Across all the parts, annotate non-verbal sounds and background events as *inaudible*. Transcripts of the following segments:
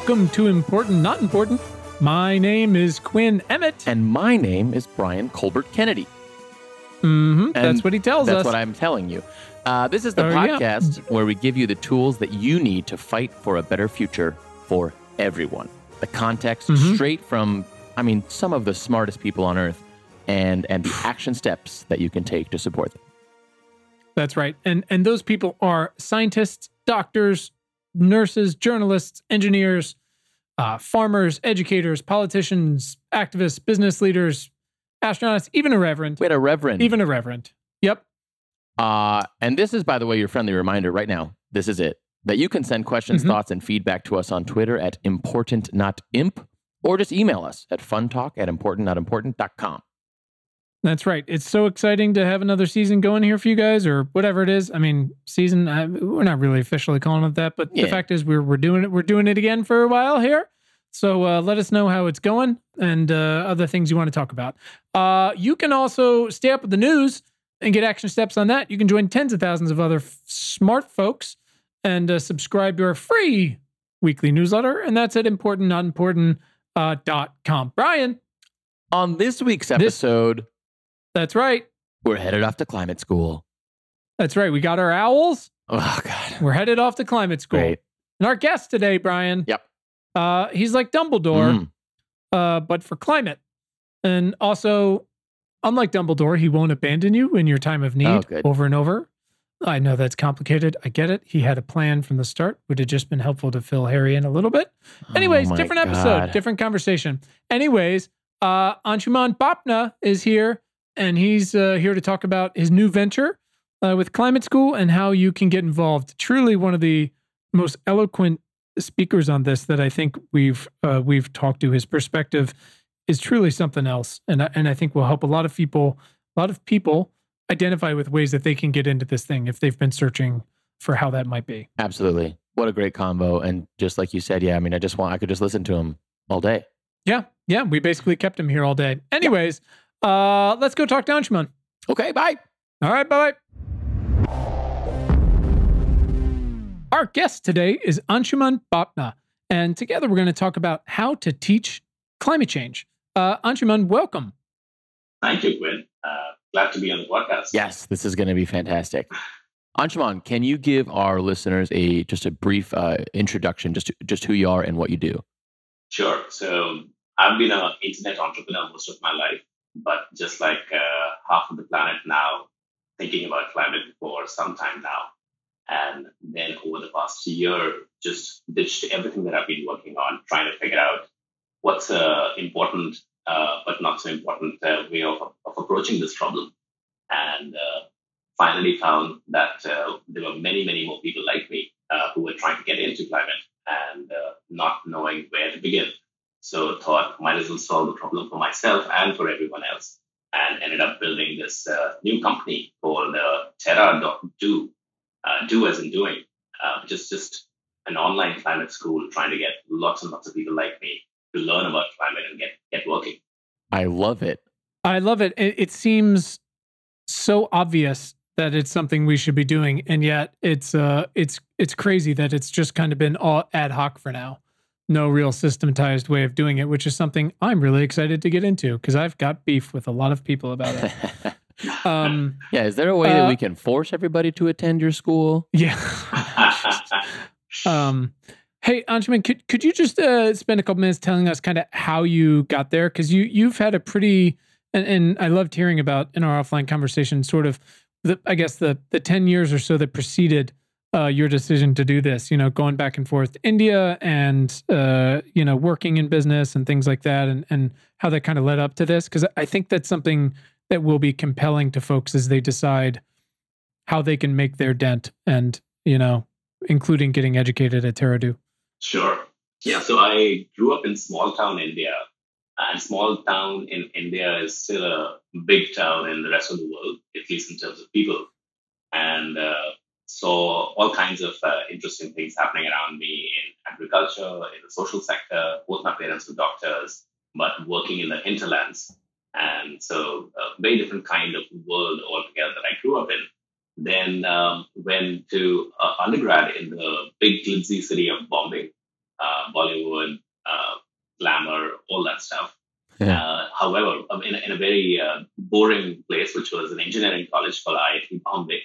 Welcome to Important Not Important. My name is Quinn Emmett. And my name is Brian Colbert Kennedy. hmm that's what he tells That's us. That's what I'm telling you. Uh, this is the Oh, yeah. podcast where we give you the tools that you need to fight for a better future for everyone. The context Mhm. straight from, I mean, some of the smartest people on earth, and and the action steps that you can take to support them. That's right. And and those people are scientists, doctors, nurses, journalists, engineers, uh, farmers, educators, politicians, activists, business leaders, astronauts, even a reverend. We had a reverend. Even a reverend. Yep. Uh, and this is, by the way, your friendly reminder right now. This is it. That you can send questions, Mhm. thoughts, and feedback to us on Twitter at importantnotimp or just email us at funtalk at importantnotimportant.com. That's right. It's so exciting to have another season going here for you guys, or whatever it is. I mean, season. I, we're not really officially calling it that, but the fact is, we're we're doing it. We're doing it again for a while here. So uh, let us know how it's going and uh, other things you want to talk about. Uh, you can also stay up with the news and get action steps on that. You can join tens of thousands of other f- smart folks and uh, subscribe to our free weekly newsletter, and that's at importantnotimportant uh, dot com. Brian, On this week's episode, that's right. we're headed off to climate school. That's right. We got our owls. Oh, God. We're headed off to climate school. Great. And our guest today, Brian. Yep. Uh, he's like Dumbledore, Mm. uh, but for climate. And also, unlike Dumbledore, he won't abandon you in your time of need Oh, over and over. I know that's complicated. I get it. He had a plan from the start. Would have just been helpful to fill Harry in a little bit. Anyways, Oh, different episode, different conversation. Anyways, uh, Anshuman Bapna is here, and he's uh, here to talk about his new venture uh, with Climate School and how you can get involved. Truly, one of the most eloquent speakers on this that I think we've uh, we've talked to. His perspective is truly something else, and I, and I think will help a lot of people. A lot of people identify with ways that they can get into this thing if they've been searching for how that might be. Absolutely. What a great combo. And just like you said, yeah, I mean, I just want, I could just listen to him all day. Yeah, yeah. We basically kept him here all day. Anyways, uh, let's go talk to Anshuman. Okay, bye. All right, bye bye. Our guest today is Anshuman Bapna, and together we're going to talk about how to teach climate change. Uh, Anshuman, welcome. Thank you, Quinn. Uh, glad to be on the podcast. Yes, this is going to be fantastic. Anshuman, can you give our listeners a just a brief uh, introduction, just just who you are and what you do? Sure. So I've been an internet entrepreneur most of my life, but just like uh, half of the planet now, thinking about climate for some time now. And then over the past year, just ditched everything that I've been working on, trying to figure out what's uh, important, uh, but not so important uh, way of, of approaching this problem. And uh, finally found that uh, there were many, many more people like me uh, who were trying to get into climate and not knowing where to begin. So thought might as well solve the problem for myself and for everyone else, and ended up building this uh, new company called uh, Terra Do, uh, Do as in doing, uh, which is just an online climate school trying to get lots and lots of people like me to learn about climate and get get working. I love it. I love it. It, it seems so obvious that it's something we should be doing, and yet it's uh, it's it's crazy that it's just kind of been all ad hoc for now. No real systematized way of doing it, which is something I'm really excited to get into because I've got beef with a lot of people about it. *laughs* Um, yeah, is there a way that Uh, we can force everybody to attend your school? yeah. *laughs* Um, hey, Anshuman, could could you just uh, spend a couple minutes telling us kind of how you got there? Because you you've had a pretty and, and I loved hearing about in our offline conversation, sort of the I guess the the ten years or so that preceded uh, your decision to do this. You know, going back and forth to India and uh, you know working in business and things like that, and and how that kind of led up to this. Because I think that's something that will be compelling to folks as they decide how they can make their dent and you know including getting educated at Terra.do. Sure. Yeah. So I grew up in small town India, and small town in India is still a big town in the rest of the world, at least in terms of people. And uh, saw all kinds of uh, interesting things happening around me in agriculture, in the social sector. Both my parents were doctors, but working in the hinterlands. And so a very different kind of world altogether that I grew up in. Then um, went to uh, undergrad in the big glitzy city of Bombay, uh, Bollywood, uh, glamour, all that stuff. Yeah. Uh, however, in a, in a very uh, boring place, which was an engineering college called IIT Bombay,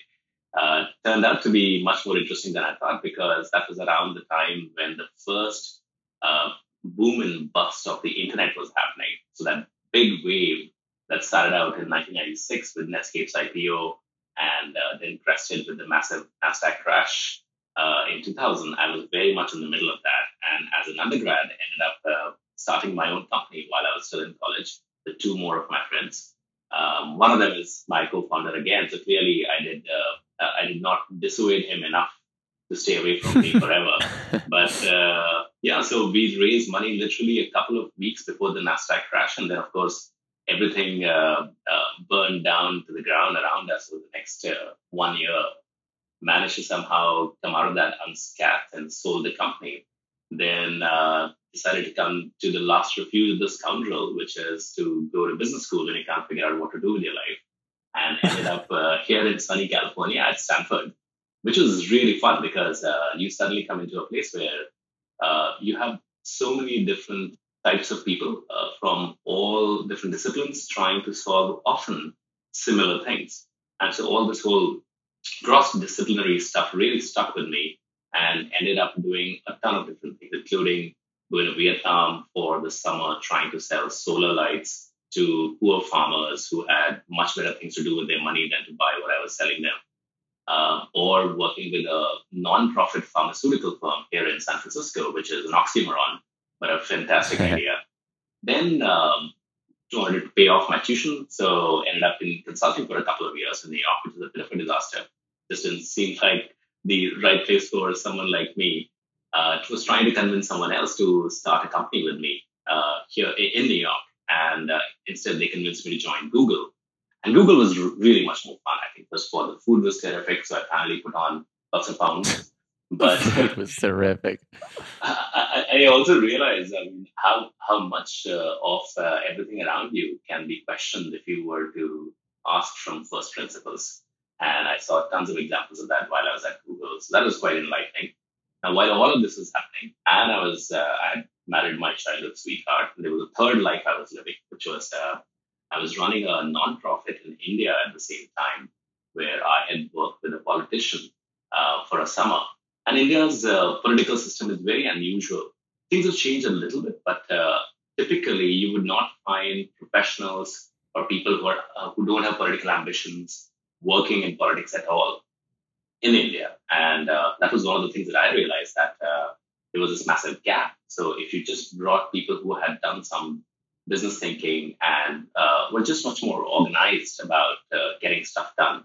uh, turned out to be much more interesting than I thought because that was around the time when the first uh, boom and bust of the internet was happening. So that big wave that started out in 1996 with Netscape's IPO and uh, then crested with the massive Nasdaq crash uh, in 2000. I was very much in the middle of that, and as an undergrad, I ended up uh, starting my own company while I was still in college with two more of my friends. Um, one of them is my co-founder again. So clearly, I did uh, I did not dissuade him enough to stay away from me forever. *laughs* but uh, yeah, so we raised money literally a couple of weeks before the Nasdaq crash, and then of course everything uh, uh, burned down to the ground around us for the next uh, one year. Managed to somehow come out of that unscathed and sold the company. Then uh, decided to come to the last refuge of the scoundrel, which is to go to business school when you can't figure out what to do with your life. And ended up uh, here in sunny California at Stanford, which was really fun because uh, you suddenly come into a place where uh, you have so many different types of people uh, from all different disciplines trying to solve often similar things. And so all this whole cross disciplinary stuff really stuck with me and ended up doing a ton of different things, including going to Vietnam for the summer trying to sell solar lights to poor farmers who had much better things to do with their money than to buy what I was selling them. Uh, or working with a non-profit pharmaceutical firm here in San Francisco, which is an oxymoron, but a fantastic idea. Then um, wanted to pay off my tuition, so ended up in consulting for a couple of years in New York, which was a bit of a disaster. Just didn't seem like the right place for someone like me uh, was trying to convince someone else to start a company with me uh, here in New York. And uh, instead, they convinced me to join Google. And Google was really much more fun. I think first of all, the food was terrific, so I finally put on lots of pounds. *laughs* But it was terrific. I, I also realized um, how how much uh, of uh, everything around you can be questioned if you were to ask from first principles. And I saw tons of examples of that while I was at Google. So that was quite enlightening. Now, while all of this was happening, and I was, uh, I had married my childhood sweetheart, there was a third life I was living, which was uh, I was running a nonprofit in India at the same time, where I had worked with a politician uh, for a summer. And India's uh, political system is very unusual. Things have changed a little bit, but uh, typically you would not find professionals or people who are uh, who don't have political ambitions working in politics at all in India. And uh, that was one of the things that I realized that uh, there was this massive gap. So if you just brought people who had done some business thinking and uh, were just much more organized about uh, getting stuff done,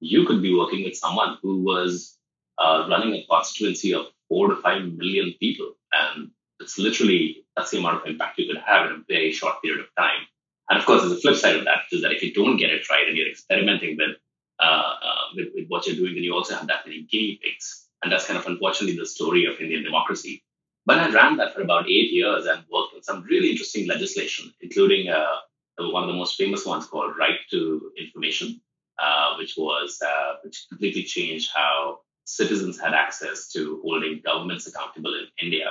you could be working with someone who was uh, running a constituency of four to five million people. And it's literally that's the amount of impact you could have in a very short period of time. And of course, there's a flip side of that, which is that if you don't get it right and you're experimenting with uh, uh, with, with, what you're doing, then you also have that many guinea pigs. And that's kind of unfortunately the story of Indian democracy. But I ran that for about eight years and worked on some really interesting legislation, including uh, one of the most famous ones called Right to Information, uh, which was uh, which completely changed how citizens had access to holding governments accountable in India.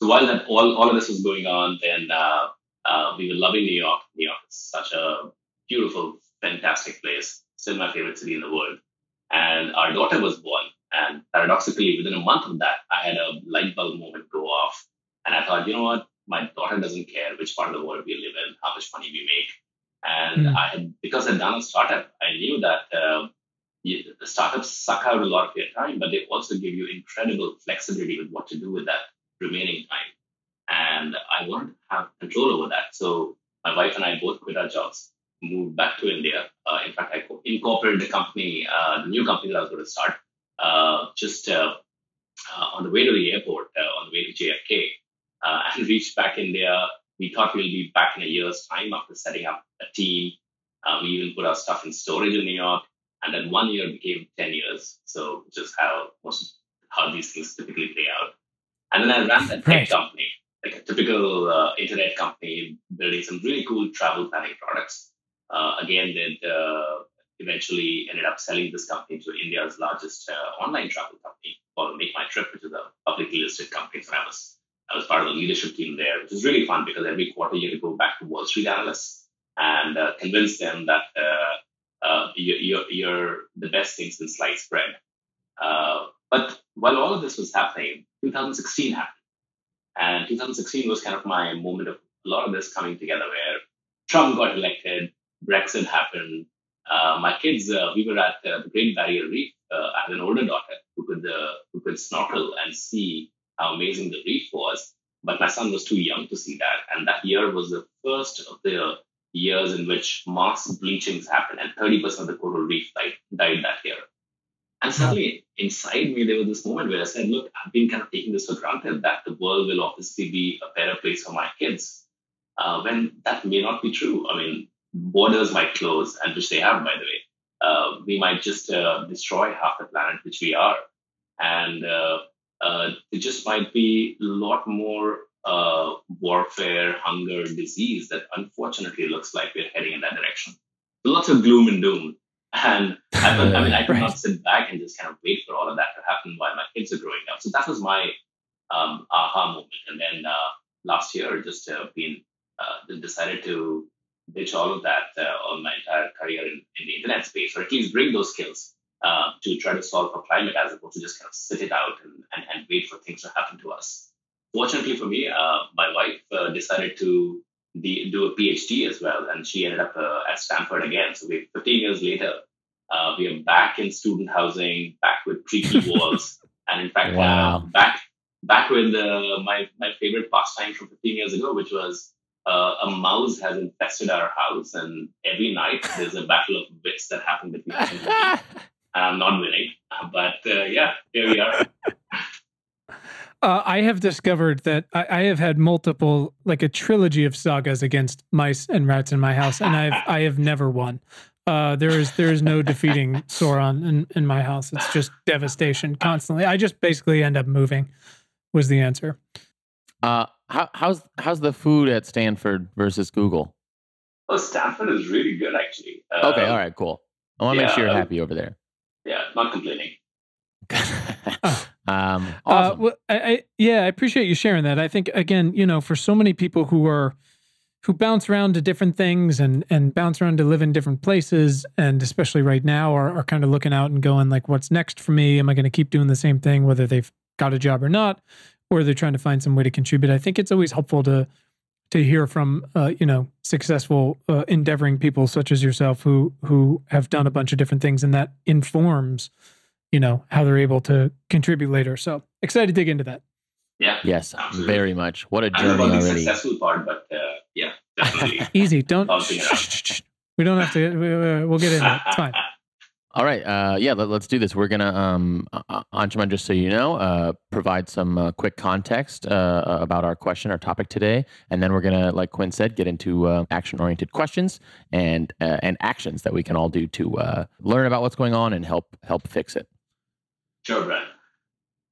So while that all, all of this was going on, then we were loving New York. New York is such a beautiful, fantastic place still my favorite city in the world. And our daughter was born. And paradoxically, within a month of that, I had a light bulb moment go off. And I thought, you know what? My daughter doesn't care which part of the world we live in, how much money we make. And mm. I had, because I'd done a startup, I knew that uh, the startups suck out a lot of your time, but they also give you incredible flexibility with what to do with that remaining time. And I wanted to have control over that. So my wife and I both quit our jobs moved back to India. Uh, in fact, I incorporated the company, uh, the new company that I was going to start, uh, just uh, uh, on the way to the airport, uh, on the way to JFK, and reached back India. We thought we'll be back in a year's time after setting up a team. we even put our stuff in storage in New York, and then one year became ten years. So just how most how these things typically play out. And then I ran that tech company, like a typical internet company, building some really cool travel planning products uh, again, did uh, eventually ended up selling this company to India's largest uh, online travel company called Make My Trip, which is a publicly listed company. So I was I was part of the leadership team there, which is really fun because every quarter you had to go back to Wall Street analysts and uh, convince them that uh, you're, you're, the best thing since sliced bread. But while all of this was happening, 2016 happened. And 2016 was kind of my moment of a lot of this coming together where Trump got elected, Brexit happened. Uh, my kids, uh, we were at uh, the Great Barrier Reef. Uh, I had an older daughter who could uh, who could snorkel and see how amazing the reef was, but my son was too young to see that. And that year was the first of the years in which mass bleachings happened, and 30% of the coral reef died, died that year. And suddenly, inside me, there was this moment where I said, Look, I've been kind of taking this for granted that the world will obviously be a better place for my kids. Uh, when that may not be true. I mean, borders might close, and which they have, by the way. Uh, we might just uh, destroy half the planet, which we are. And uh, uh, it just might be a lot more uh, warfare, hunger, disease that unfortunately looks like we're heading in that direction. Lots of gloom and doom. And I, *laughs* I mean, I could not sit back and just kind of wait for all of that to happen while my kids are growing up. So that was my um, aha moment. And then uh, last year, just uh, been uh, decided to ditch all of that, uh, all my entire career in, in, the internet space, or at least bring those skills uh, to try to solve for climate as opposed to just kind of sit it out and, and, and wait for things to happen to us. Fortunately for me, uh, my wife uh, decided to de- do a PhD as well, and she ended up uh, at Stanford again. So we, 15 years later, uh, we are back in student housing, back with creaky *laughs* walls, and in fact, wow. back back with my my favorite pastime from 15 years ago, which was uh, a mouse has infested our house, and every night there's a battle of wits that happen between us. and *laughs* I'm not winning, but uh, yeah, here we are. Uh, I have discovered that I, I, have had multiple, like a trilogy of sagas against mice and rats in my house, and I've I have never won. Uh, there is there is no defeating Sauron in, in my house. It's just devastation constantly. I just basically end up moving. Was the answer? Uh, how, how's how's the food at Stanford versus Google? Oh, Stanford is really good, actually. okay, um, all right, cool. I want to yeah, make sure you're happy over there. Yeah, not complaining. *laughs* um, uh, awesome. uh, well, I, I, yeah, I appreciate you sharing that. I think again, you know, for so many people who are who bounce around to different things and and bounce around to live in different places, and especially right now, are, are kind of looking out and going like, "What's next for me? Am I going to keep doing the same thing, whether they've got a job or not?" Or they're trying to find some way to contribute. I think it's always helpful to to hear from uh, you know successful uh, endeavoring people such as yourself who who have done a bunch of different things and that informs you know how they're able to contribute later. So excited to dig into that. Yeah. Yes. Absolutely. Very much. What a journey already. The successful part, but uh, yeah, definitely. *laughs* Easy. Don't. *laughs* we don't have to. We, will get in it. It's fine. All right. Uh, yeah, let, us do this. We're going to, um, Anshuman, just so you know, uh, provide some uh, quick context uh, about our question, our topic today. And then we're going to, like Quinn said, get into uh, action oriented questions and uh, and actions that we can all do to uh, learn about what's going on and help help fix it. Sure, Brad.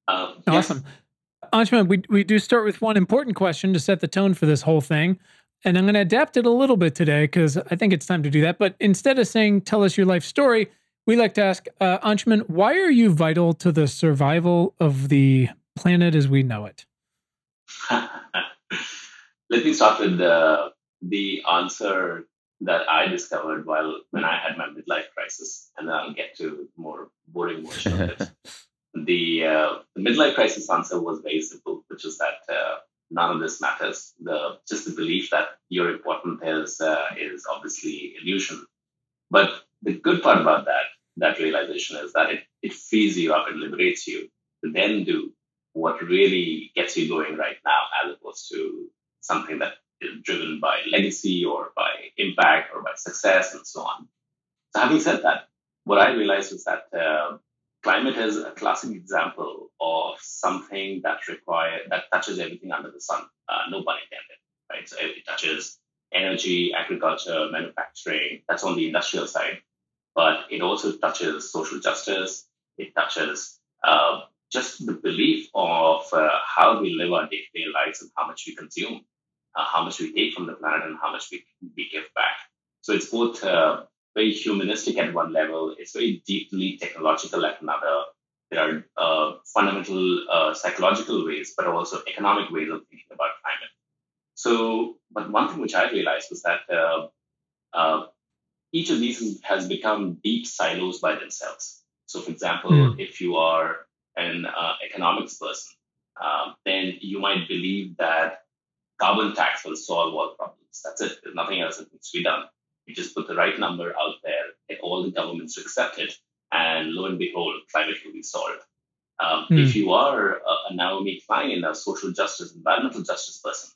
Um, awesome. Yes. Anshuman, we, we do start with one important question to set the tone for this whole thing. And I'm going to adapt it a little bit today because I think it's time to do that. But instead of saying, tell us your life story, we like to ask uh, why are you vital to the survival of the planet as we know it? *laughs* Let me start with the, the answer that I discovered while when I had my midlife crisis, and then I'll get to more boring version of it. the, uh, the midlife crisis answer was very simple, which is that uh, none of this matters. The just the belief that you're important is uh, is obviously illusion. But the good part about that that realization is that it, it frees you up, it liberates you to then do what really gets you going right now, as opposed to something that is driven by legacy or by impact or by success and so on. So, having said that, what I realized was that uh, climate is a classic example of something that require that touches everything under the sun. Uh, no pun intended, right? So it touches energy, agriculture, manufacturing. That's on the industrial side but it also touches social justice. It touches uh, just the belief of uh, how we live our day-to-day lives and how much we consume, uh, how much we take from the planet, and how much we, we give back. So it's both uh, very humanistic at one level. It's very deeply technological at another. there are uh, fundamental uh, psychological ways, but also economic ways of thinking about climate. So, but one thing which I realized was that each of these has become deep silos by themselves. So, for example, mm. if you are an uh, economics person, um, then you might believe that carbon tax will solve all problems. That's it. There's nothing else that needs to be done. You just put the right number out there, get all the governments to accept it, and lo and behold, climate will be solved. Um, mm. If you are a, a Naomi Klein, a social justice, environmental justice person,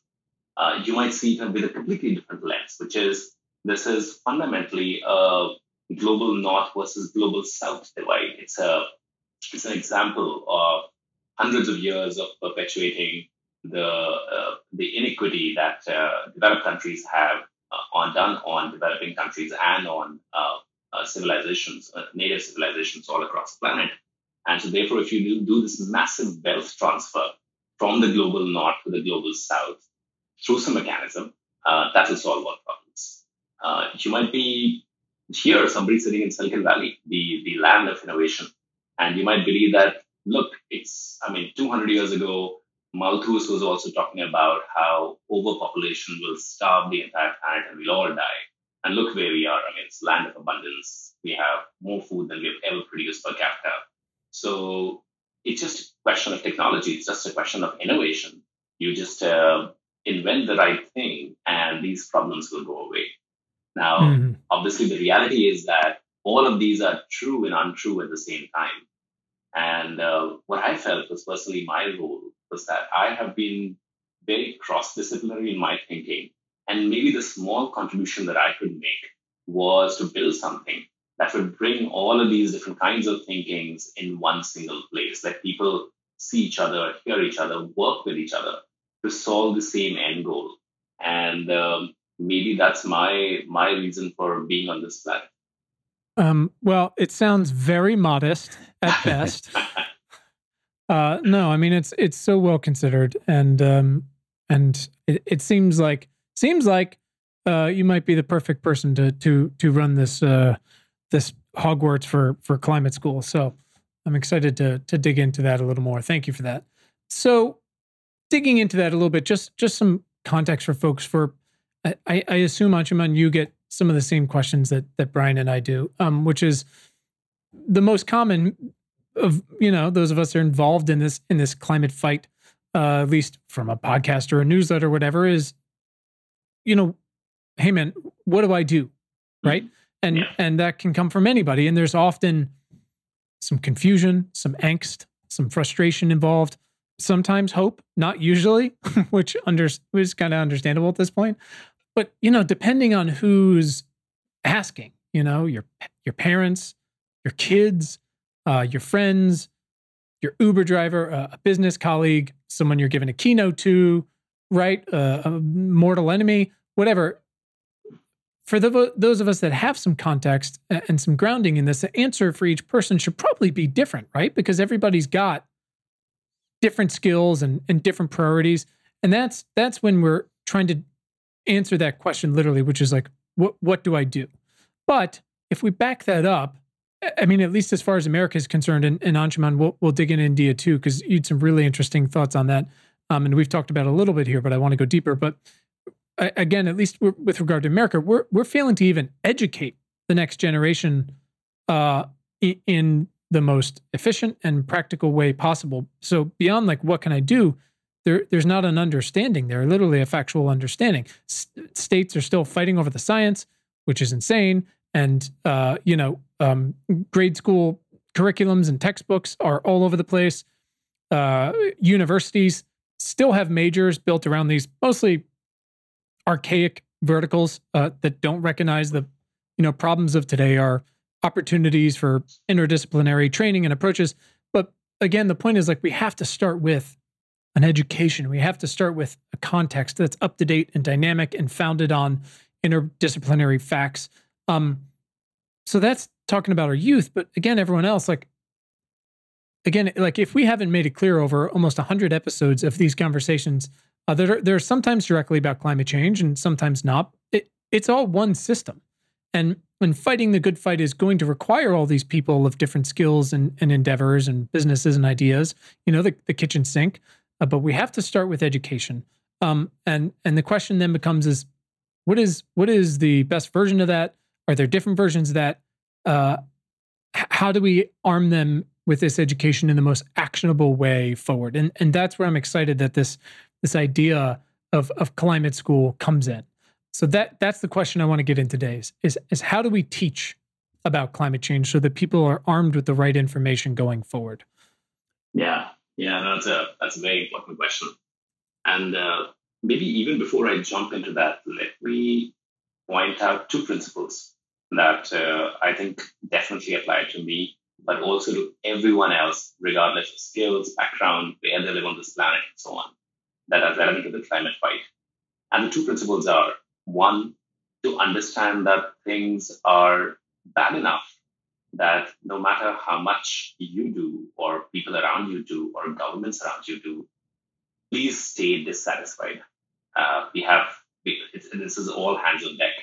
uh, you might see it with a completely different lens, which is this is fundamentally a global north versus global south divide. It's a it's an example of hundreds of years of perpetuating the uh, the inequity that uh, developed countries have uh, on done on developing countries and on uh, uh, civilizations, native civilizations all across the planet. And so, therefore, if you do, do this massive wealth transfer from the global north to the global south through some mechanism, that will solve all problems. you might be here, somebody sitting in Silicon Valley, the, the land of innovation, and you might believe that, look, it's, I mean, 200 years ago, Malthus was also talking about how overpopulation will starve the entire planet and we'll all die. And look where we are. I mean, it's land of abundance. We have more food than we've ever produced per capita. So it's just a question of technology. It's just a question of innovation. You just uh, invent the right thing, and these problems will go away. Now, mm-hmm. obviously, the reality is that all of these are true and untrue at the same time. And uh, what I felt was personally my role was that I have been very cross disciplinary in my thinking. And maybe the small contribution that I could make was to build something that would bring all of these different kinds of thinkings in one single place, that people see each other, hear each other, work with each other to solve the same end goal. And um, maybe that's my my reason for being on this planet. Um, well, it sounds very modest at *laughs* best. uh, no, I mean it's it's so well considered, and um, and it, it seems like seems like uh, you might be the perfect person to to to run this uh, this Hogwarts for for climate school. So I'm excited to to dig into that a little more. Thank you for that. So digging into that a little bit, just just some context for folks. For I, I assume Anshuman, you get some of the same questions that that Brian and I do, um, which is the most common of you know those of us that are involved in this in this climate fight, uh, at least from a podcast or a newsletter, or whatever, is you know, hey man, what do I do, mm-hmm. right? And yeah. and that can come from anybody, and there's often some confusion, some angst, some frustration involved. Sometimes hope, not usually, *laughs* which under, is kind of understandable at this point but you know depending on who's asking you know your your parents your kids uh, your friends your uber driver a business colleague someone you're giving a keynote to right uh, a mortal enemy whatever. For the, those of us that have some context and some grounding in this the answer for each person should probably be different right? Because everybody's got different skills and, and different priorities. And that's that's when we're trying to answer that question literally, which is like, what what do I do? But if we back that up, I mean, at least as far as America is concerned, and, and Anshuman, we'll, we'll dig in India too, because you had some really interesting thoughts on that. Um, and we've talked about a little bit here, but I want to go deeper. But again, at least with regard to America, we're we're failing to even educate the next generation uh, in the most efficient and practical way possible. So beyond like, what can I do? There, there's not an understanding there, literally a factual understanding. S- states are still fighting over the science, which is insane. And, uh, you know, um, grade school curriculums and textbooks are all over the place. Uh, universities still have majors built around these mostly archaic verticals uh, that don't recognize the, you know, problems of today are opportunities for interdisciplinary training and approaches. But again, the point is like we have to start with an education. We have to start with a context that's up to date and dynamic and founded on interdisciplinary facts. Um, so that's talking about our youth, but again, everyone else, like, again, like if we haven't made it clear over almost 100 episodes of these conversations, uh, they're, they're sometimes directly about climate change and sometimes not. It, it's all one system. And when fighting the good fight is going to require all these people of different skills and, and endeavors and businesses and ideas, you know, the, the kitchen sink. Uh, but we have to start with education. Um, and and the question then becomes is what is what is the best version of that? Are there different versions of that? Uh, how do we arm them with this education in the most actionable way forward? And and that's where I'm excited that this this idea of of climate school comes in. So that that's the question I want to get in today is, is, is how do we teach about climate change so that people are armed with the right information going forward? Yeah, yeah, that's a that's a very important question. And uh, maybe even before I jump into that, let me point out two principles that uh, I think definitely apply to me, but also to everyone else, regardless of skills, background, where they live on this planet, and so on, that are relevant to the climate fight. And the two principles are one, to understand that things are bad enough that no matter how much you do, or people around you do, or governments around you do, please stay dissatisfied. Uh, we have this is all hands on deck,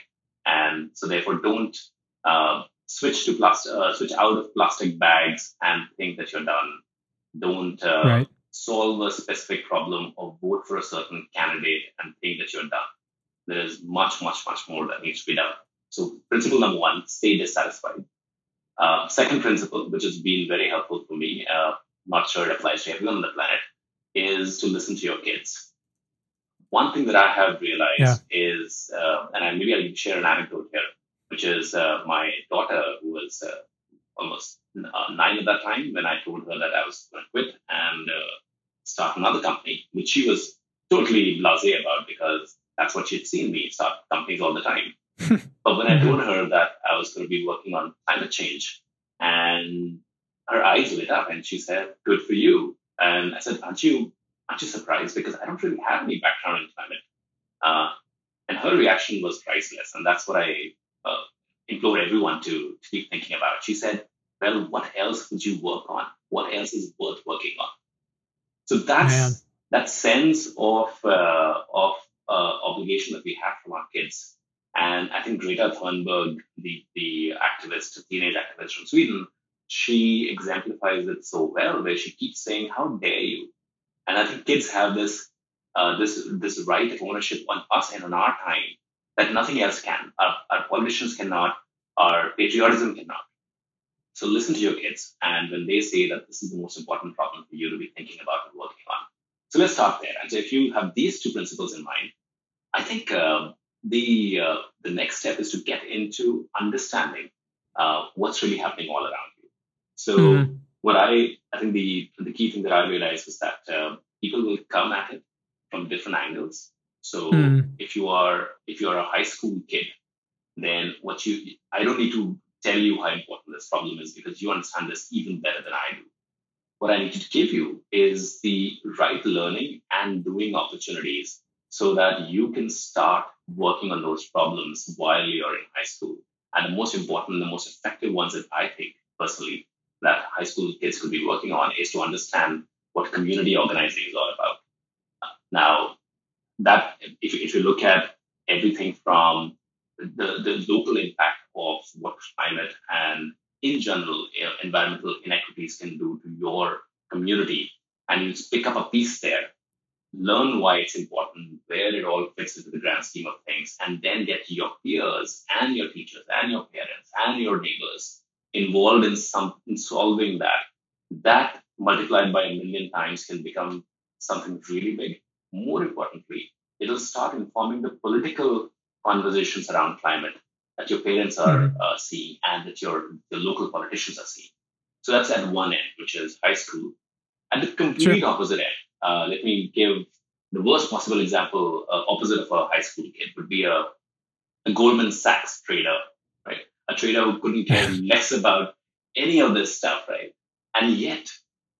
and so therefore don't uh, switch to plastic, uh, switch out of plastic bags and think that you're done. Don't uh, right. solve a specific problem or vote for a certain candidate and think that you're done there is much, much, much more that needs to be done. So, principle number one, stay dissatisfied. Uh, second principle, which has been very helpful for me, uh, not sure it applies to everyone on the planet, is to listen to your kids. One thing that I have realized yeah. is, uh, and I, maybe I'll share an anecdote here, which is uh, my daughter, who was uh, almost uh, nine at that time, when I told her that I was going to quit and start another company, which she was totally blasé about because that's what she'd seen me start companies all the time. *laughs* but when I told her that I was going to be working on climate change, and her eyes lit up and she said, Good for you. And I said, Aren't you, aren't you surprised? Because I don't really have any background in climate. Uh, and her reaction was priceless. And that's what I uh, implore everyone to, to keep thinking about. She said, Well, what else would you work on? What else is worth working on? So that's Man. that sense of, uh, of uh, obligation that we have from our kids. And I think Greta Thunberg, the, the activist, teenage activist from Sweden, she exemplifies it so well, where she keeps saying, "How dare you?" And I think kids have this uh, this this right of ownership on us and on our time that nothing else can. Our, our politicians cannot. Our patriotism cannot. So listen to your kids, and when they say that this is the most important problem for you to be thinking about and working on. So let's start there. And so if you have these two principles in mind, I think uh, the uh, the next step is to get into understanding uh, what's really happening all around you. So mm-hmm. what I I think the the key thing that I realized is that uh, people will come at it from different angles. So mm-hmm. if you are if you are a high school kid, then what you I don't need to tell you how important this problem is because you understand this even better than I do. What I need to give you is the right learning and doing opportunities so that you can start working on those problems while you're in high school. And the most important, the most effective ones that I think personally that high school kids could be working on is to understand what community organizing is all about. Now, that if, if you look at everything from the, the local impact of what climate and in general environmental inequities can do to your community, and you pick up a piece there learn why it's important, where it all fits into the grand scheme of things, and then get your peers and your teachers and your parents and your neighbors involved in some in solving that. That multiplied by a million times can become something really big. More importantly, it'll start informing the political conversations around climate that your parents are mm-hmm. uh, seeing and that your the local politicians are seeing. So that's at one end, which is high school. At the complete sure. opposite end, uh, let me give the worst possible example, uh, opposite of a high school kid, would be a, a Goldman Sachs trader, right? A trader who couldn't care *laughs* less about any of this stuff, right? And yet,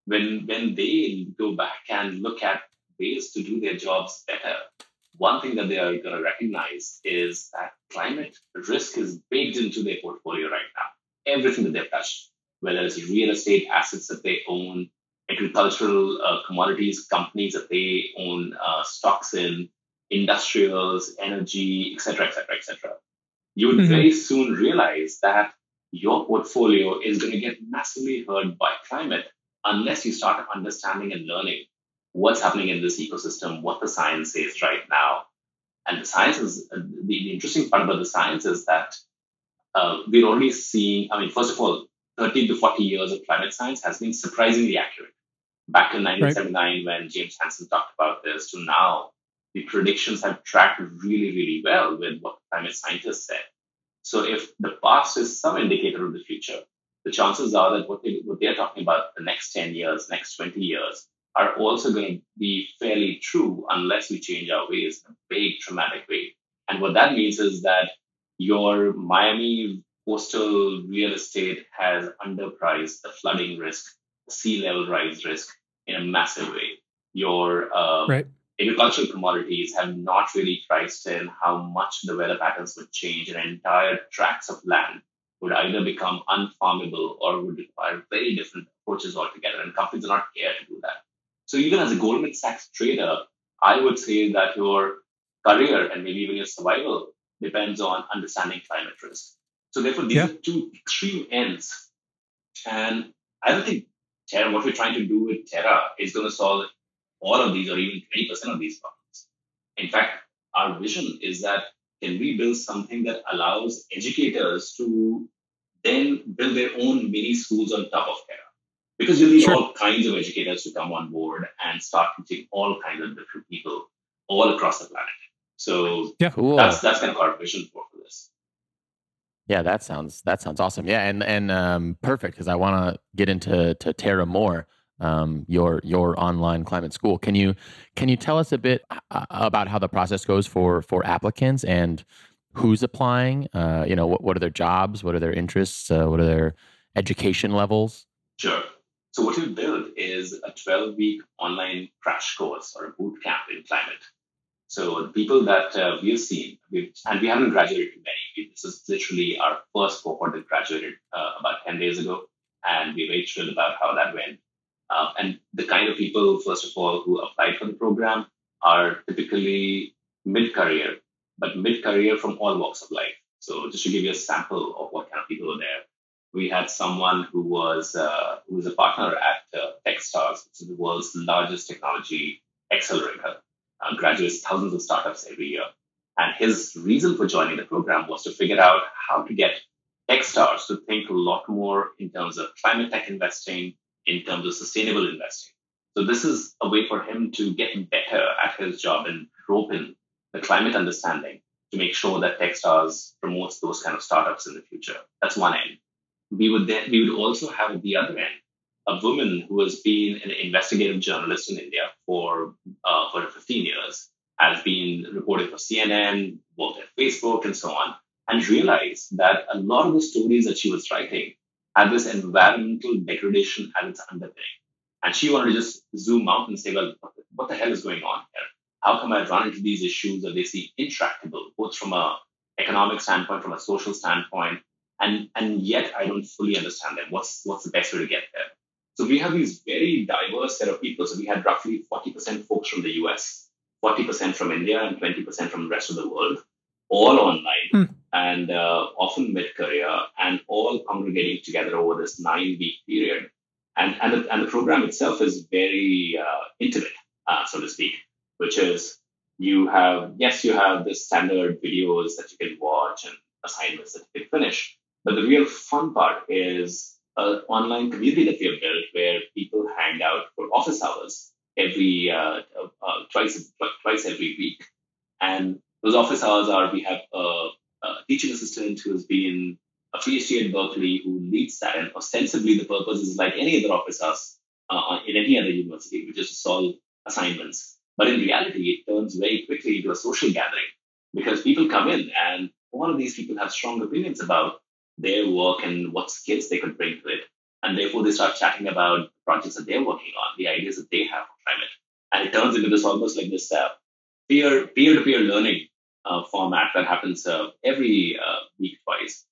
when when they go back and look at ways to do their jobs better, one thing that they are going to recognize is that climate risk is baked into their portfolio right now. Everything that they've touched, whether it's real estate assets that they own, agricultural uh, commodities companies that they own uh, stocks in, industrials, energy, etc., etc., etc. you would mm-hmm. very soon realize that your portfolio is going to get massively hurt by climate unless you start understanding and learning what's happening in this ecosystem, what the science says right now. And the science is the, the interesting part about the science is that uh, we're already seeing, I mean, first of all, 30 to 40 years of climate science has been surprisingly accurate. Back in 1979, right. when James Hansen talked about this, to now, the predictions have tracked really, really well with what climate scientists said. So if the past is some indicator of the future, the chances are that what, they, what they're talking about the next 10 years, next 20 years, are also going to be fairly true unless we change our ways in a big, dramatic way. And what that means is that your Miami coastal real estate has underpriced the flooding risk, sea level rise risk in a massive way. Your uh, right. agricultural commodities have not really priced in how much the weather patterns would change, and entire tracts of land would either become unfarmable or would require very different approaches altogether. And companies are not here to do that. So even as a Goldman Sachs trader, I would say that your career and maybe even your survival depends on understanding climate risk. So therefore, these yeah. are two extreme ends. And I don't think Terra, what we're trying to do with Terra is going to solve all of these or even 20% of these problems. In fact, our vision is that can we build something that allows educators to then build their own mini schools on top of Terra? Because you need sure. all kinds of educators to come on board and start teaching all kinds of different people all across the planet. So yeah, cool. that's that's kind of our vision for, for this. Yeah, that sounds that sounds awesome. Yeah, and and um, perfect because I want to get into to Terra more. Um, your your online climate school. Can you can you tell us a bit uh, about how the process goes for for applicants and who's applying? Uh, you know, what what are their jobs? What are their interests? Uh, what are their education levels? Sure. So what we built is a 12 week online crash course or a boot camp in climate. So the people that uh, we've seen, we've, and we haven't graduated many. This is literally our first cohort that graduated uh, about 10 days ago, and we're very thrilled about how that went. Uh, and the kind of people, first of all, who applied for the program are typically mid-career, but mid-career from all walks of life. So just to give you a sample of what kind of people are there, we had someone who was uh, who was a partner at uh, Techstars, which is the world's largest technology accelerator uh, graduates thousands of startups every year. And his reason for joining the program was to figure out how to get Techstars to think a lot more in terms of climate tech investing, in terms of sustainable investing. So this is a way for him to get better at his job and rope in the climate understanding to make sure that Techstars promotes those kind of startups in the future. That's one end. We would then we would also have the other end a woman who has been an investigative journalist in India for uh, for 15 years, has been reporting for CNN, worked at Facebook, and so on, and realized that a lot of the stories that she was writing had this environmental degradation at its underpinning. And she wanted to just zoom out and say, well, what the hell is going on here? How come I run into these issues that they seem intractable, both from a economic standpoint, from a social standpoint, and and yet I don't fully understand them. What's what's the best way to get there? So we have these very diverse set of people. So we had roughly 40% folks from the US, 40% from India, and 20% from the rest of the world, all online mm. and uh, often mid career, and all congregating together over this nine week period. And, and, the, and the program itself is very uh, intimate, uh, so to speak, which is you have, yes, you have the standard videos that you can watch and assignments that you can finish. But the real fun part is an online community that we have built where people hang out for office hours every uh, uh, twice twice every week. And those office hours are we have a, a teaching assistant who has been a PhD at Berkeley who leads that, and ostensibly the purpose is like any other office hours uh, in any other university, which is to solve assignments. But in reality, it turns very quickly into a social gathering because people come in and all of these people have strong opinions about their work and what skills they could bring to it. And therefore, they start chatting about projects that they're working on, the ideas that they have for climate. And it turns into this almost like this uh, peer to peer learning uh, format that happens uh, every uh, week twice.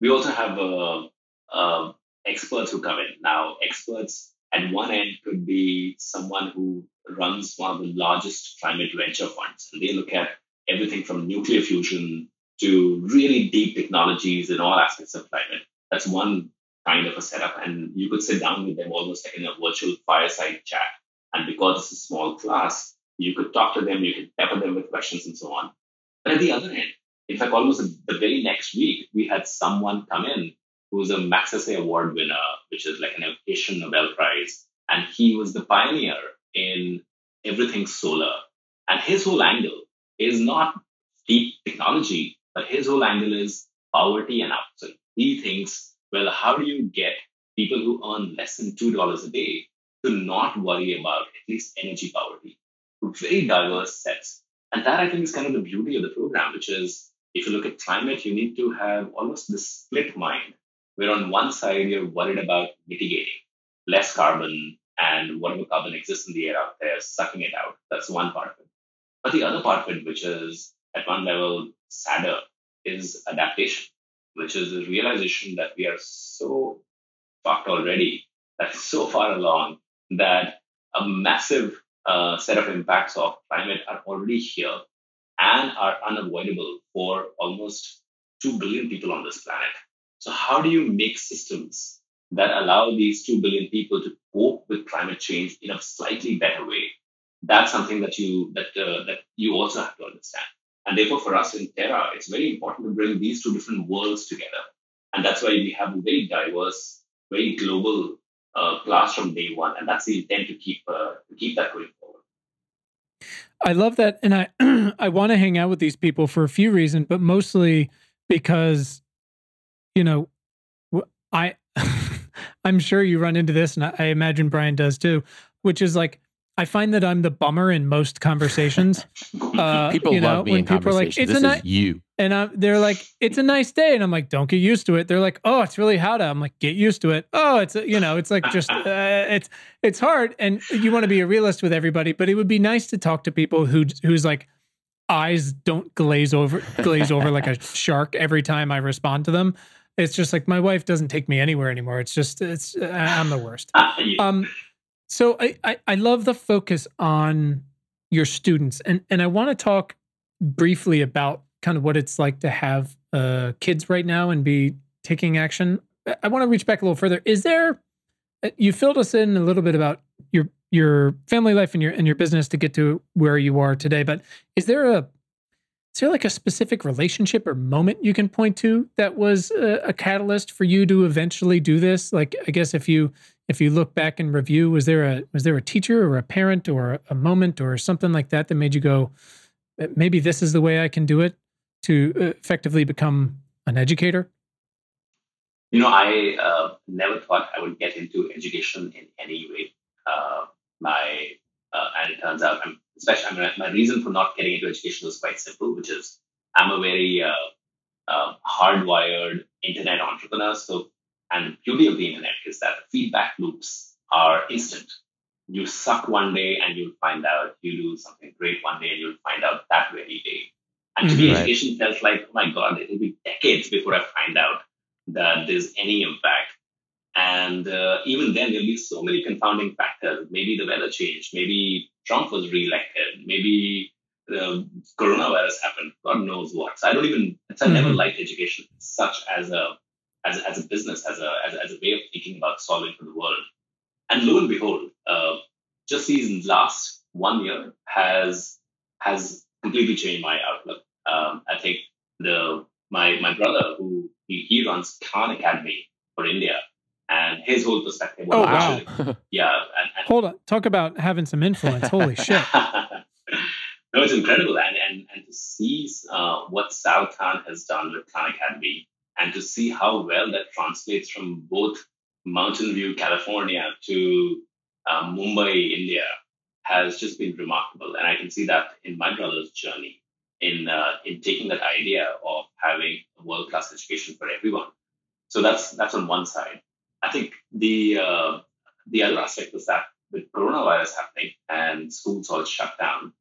We also have uh, uh, experts who come in. Now, experts at one end could be someone who runs one of the largest climate venture funds, and they look at everything from nuclear fusion to really deep technologies in all aspects of climate. That's one kind of a setup. And you could sit down with them almost like in a virtual fireside chat. And because it's a small class, you could talk to them, you could pepper them with questions and so on. But at the other end, in fact, almost the very next week, we had someone come in who's a Magsaysay Award winner, which is like an Asian Nobel Prize. And he was the pioneer in everything solar. And his whole angle is not deep technology, but his whole angle is poverty and output. He thinks, well, how do you get people who earn less than $2 a day to not worry about at least energy poverty? Very diverse sets. And that I think is kind of the beauty of the program, which is if you look at climate, you need to have almost this split mind, where on one side you're worried about mitigating less carbon and whatever carbon exists in the air out there, sucking it out. That's one part of it. But the other part of it, which is at one level sadder, is adaptation, which is the realization that we are so fucked already, that so far along that a massive uh, set of impacts of climate are already here and are unavoidable for almost 2 billion people on this planet. So, how do you make systems that allow these 2 billion people to cope with climate change in a slightly better way? That's something that you that uh, that you also have to understand. And therefore, for us in Terra, it's very important to bring these two different worlds together. And that's why we have a very diverse, very global uh, class from day one. And that's the intent to keep uh, to keep that going forward. I love that, and I *clears throat* I want to hang out with these people for a few reasons, but mostly because, you know, I *laughs* I'm sure you run into this, and I imagine Brian does too, which is like I find that I'm the bummer in most conversations. *laughs* Uh, people you know, love when people are like, "It's this a nice you," and I, they're like, "It's a nice day," and I'm like, "Don't get used to it." They're like, "Oh, it's really hot. I'm like, "Get used to it." Oh, it's a, you know, it's like just *laughs* uh, it's it's hard, and you want to be a realist with everybody, but it would be nice to talk to people who who's like eyes don't glaze over glaze over like a *laughs* shark every time I respond to them. It's just like my wife doesn't take me anywhere anymore. It's just it's I'm the worst. Um, so I, I, I love the focus on your students, and and I want to talk briefly about kind of what it's like to have uh, kids right now and be taking action. I want to reach back a little further. Is there? Uh, you filled us in a little bit about your your family life and your and your business to get to where you are today, but is there a is there like a specific relationship or moment you can point to that was a, a, catalyst for you to eventually do this? Like, I guess if you if you look back and review, was there a was there a teacher or a parent or a moment or something like that that made you go, maybe this is the way I can do it to effectively become an educator? You know, I uh, never thought I would get into education in any way. Uh, my uh, and it turns out I'm especially, I mean, my reason for not getting into education was quite simple, which is I'm a very uh, uh, hardwired internet entrepreneur. So, and the beauty of the internet is that feedback loops are instant. You suck one day and you'll find out. You do something great one day and you'll find out that very day. And to me, mm-hmm. education felt like, oh my God, it'll be decades before I find out that there's any impact. And uh, even then, there'll be so many confounding factors. Maybe the weather changed. Maybe Trump was reelected. Maybe the coronavirus happened. God knows what. So I don't even. I never mm-hmm. liked education such as a as, as a business, as a, as, as a way of thinking about solving for the world. And lo and behold, uh, just these last one year has has completely changed my outlook. Um, I think the my my brother who he, he runs Khan Academy for India and his whole perspective. Oh wow! yeah. And, and Hold on, talk about having some influence. Holy *laughs* shit! no, it's incredible, and and and to see uh, what Sal Khan has done with Khan Academy, and to see how well that translates from both Mountain View, California, to uh, Mumbai, India, has just been remarkable, and I can see that in my brother's journey in uh, in taking that idea of having a world class education for everyone. So that's that's on one side. I think the uh, the other aspect was that with coronavirus happening and schools all shut down,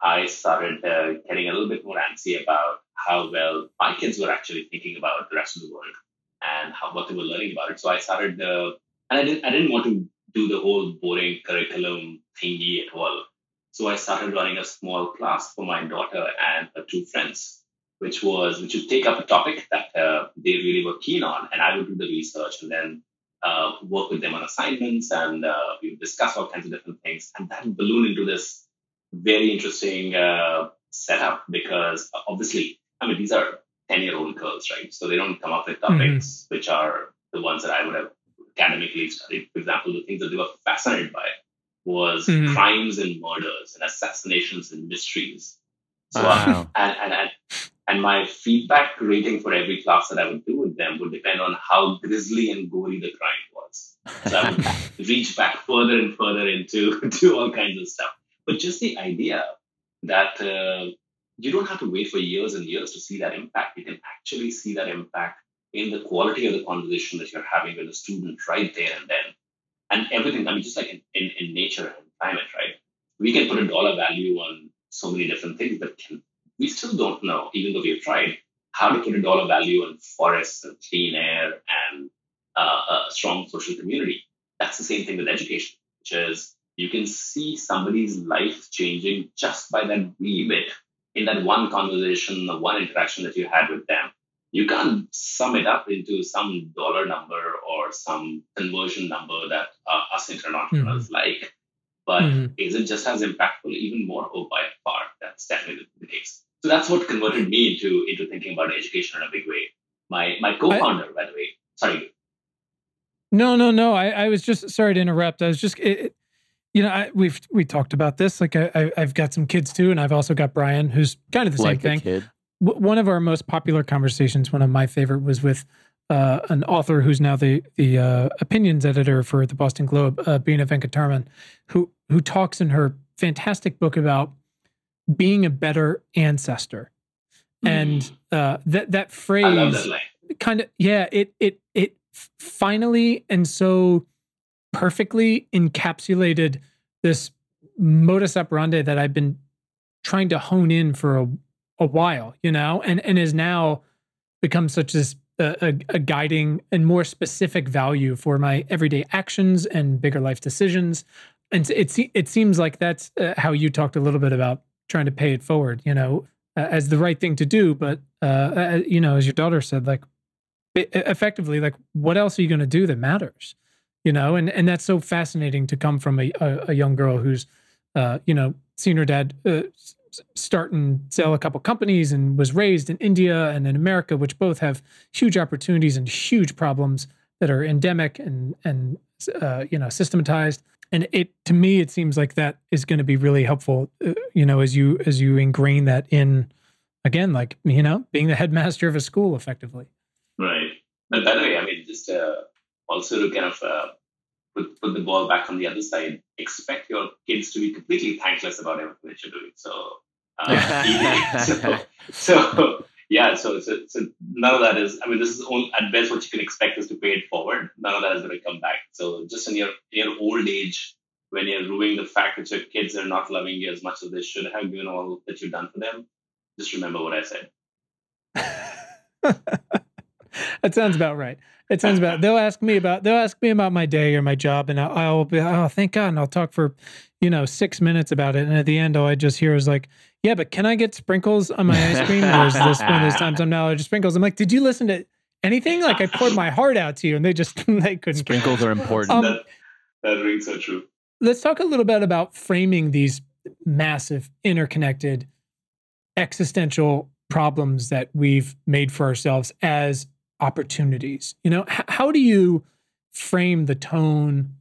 I started uh, getting a little bit more antsy about how well my kids were actually thinking about the rest of the world and how what they were learning about it. So I started, uh, and I didn't I didn't want to do the whole boring curriculum thingy at all. So I started running a small class for my daughter and her two friends which was which would take up a topic that uh, they really were keen on, and I would do the research and then uh, work with them on assignments, and uh, we would discuss all kinds of different things, and that ballooned into this very interesting uh, setup because obviously, I mean, these are ten-year-old girls, right? So they don't come up with topics mm-hmm. which are the ones that I would have academically studied. For example, the things that they were fascinated by was mm-hmm. crimes and murders and assassinations and mysteries. So, wow. and, and, and, and my feedback rating for every class that I would do with them would depend on how grisly and gory the crime was. So I would *laughs* reach back further and further into *laughs* to all kinds of stuff. But just the idea that uh, you don't have to wait for years and years to see that impact. You can actually see that impact in the quality of the conversation that you're having with a student right there and then. And everything, I mean, just like in, in, in nature and climate, right? We can put a dollar value on so many different things, but can, we still don't know, even though we've tried, how to put a dollar value on forests and clean air and uh, a strong social community. That's the same thing with education, which is you can see somebody's life changing just by that wee bit in that one conversation, the one interaction that you had with them you can't sum it up into some dollar number or some conversion number that uh, us internet entrepreneurs mm-hmm. like. But mm-hmm. is it just as impactful? Even more? Oh, by far. That's definitely the case. So that's what converted me into into thinking about education in a big way. My my co-founder, I, by the way. Sorry. No, no, no. I, I was just sorry to interrupt. I was just, it, you know, I, we've we talked about this. Like I, I, have got some kids too, and I've also got Brian, who's kind of the like same thing one of our most popular conversations, one of my favorite, was with uh, an author who's now the the uh, opinions editor for the Boston Globe, uh, Bina Venkataraman, who who talks in her fantastic book about being a better ancestor, mm. and uh, that that phrase kind of yeah it it it finally and so perfectly encapsulated this modus operandi that I've been trying to hone in for a a while, you know, and and is now become such as a, a, guiding and more specific value for my everyday actions and bigger life decisions. And it it seems like that's uh, how you talked a little bit about trying to pay it forward, you know, uh, as the right thing to do. But uh, uh you know, as your daughter said, like effectively, like what else are you going to do that matters? You know, and and that's so fascinating to come from a a, a young girl who's, uh, you know, seen her dad uh, start and sell a couple companies and was raised in India and in America, which both have huge opportunities and huge problems that are endemic and and uh, you know systematized. And it to me, it seems like that is going to be really helpful. Uh, you know, as you as you ingrain that in again, like you know, being the headmaster of a school effectively. Right. And by the way, I mean, just uh, also to kind of uh, put, put the ball back on the other side. Expect your kids to be completely thankless about everything that you're doing. So, uh, *laughs* so, so, yeah, so, so, so none of that is. I mean, this is only, at best what you can expect is to pay it forward. None of that is going to come back. So, just in your in your old age, when you're ruining the fact that your kids are not loving you as much as they should have, given all that you've done for them, just remember what I said. *laughs* that sounds about right. It sounds about. They'll ask me about. They'll ask me about my day or my job, and I'll, I'll be. Oh, thank God! And I'll talk for, you know, six minutes about it. And at the end, all I just hear is like, "Yeah, but can I get sprinkles on my ice cream?" There's this one of those times I'm not allergic to sprinkles. I'm like, "Did you listen to anything? Like I poured my heart out to you, and they just *laughs* they couldn't." Sprinkles are important. Um, that, that rings so true. Let's talk a little bit about framing these massive, interconnected, existential problems that we've made for ourselves as opportunities. You know, h- how do you frame the tone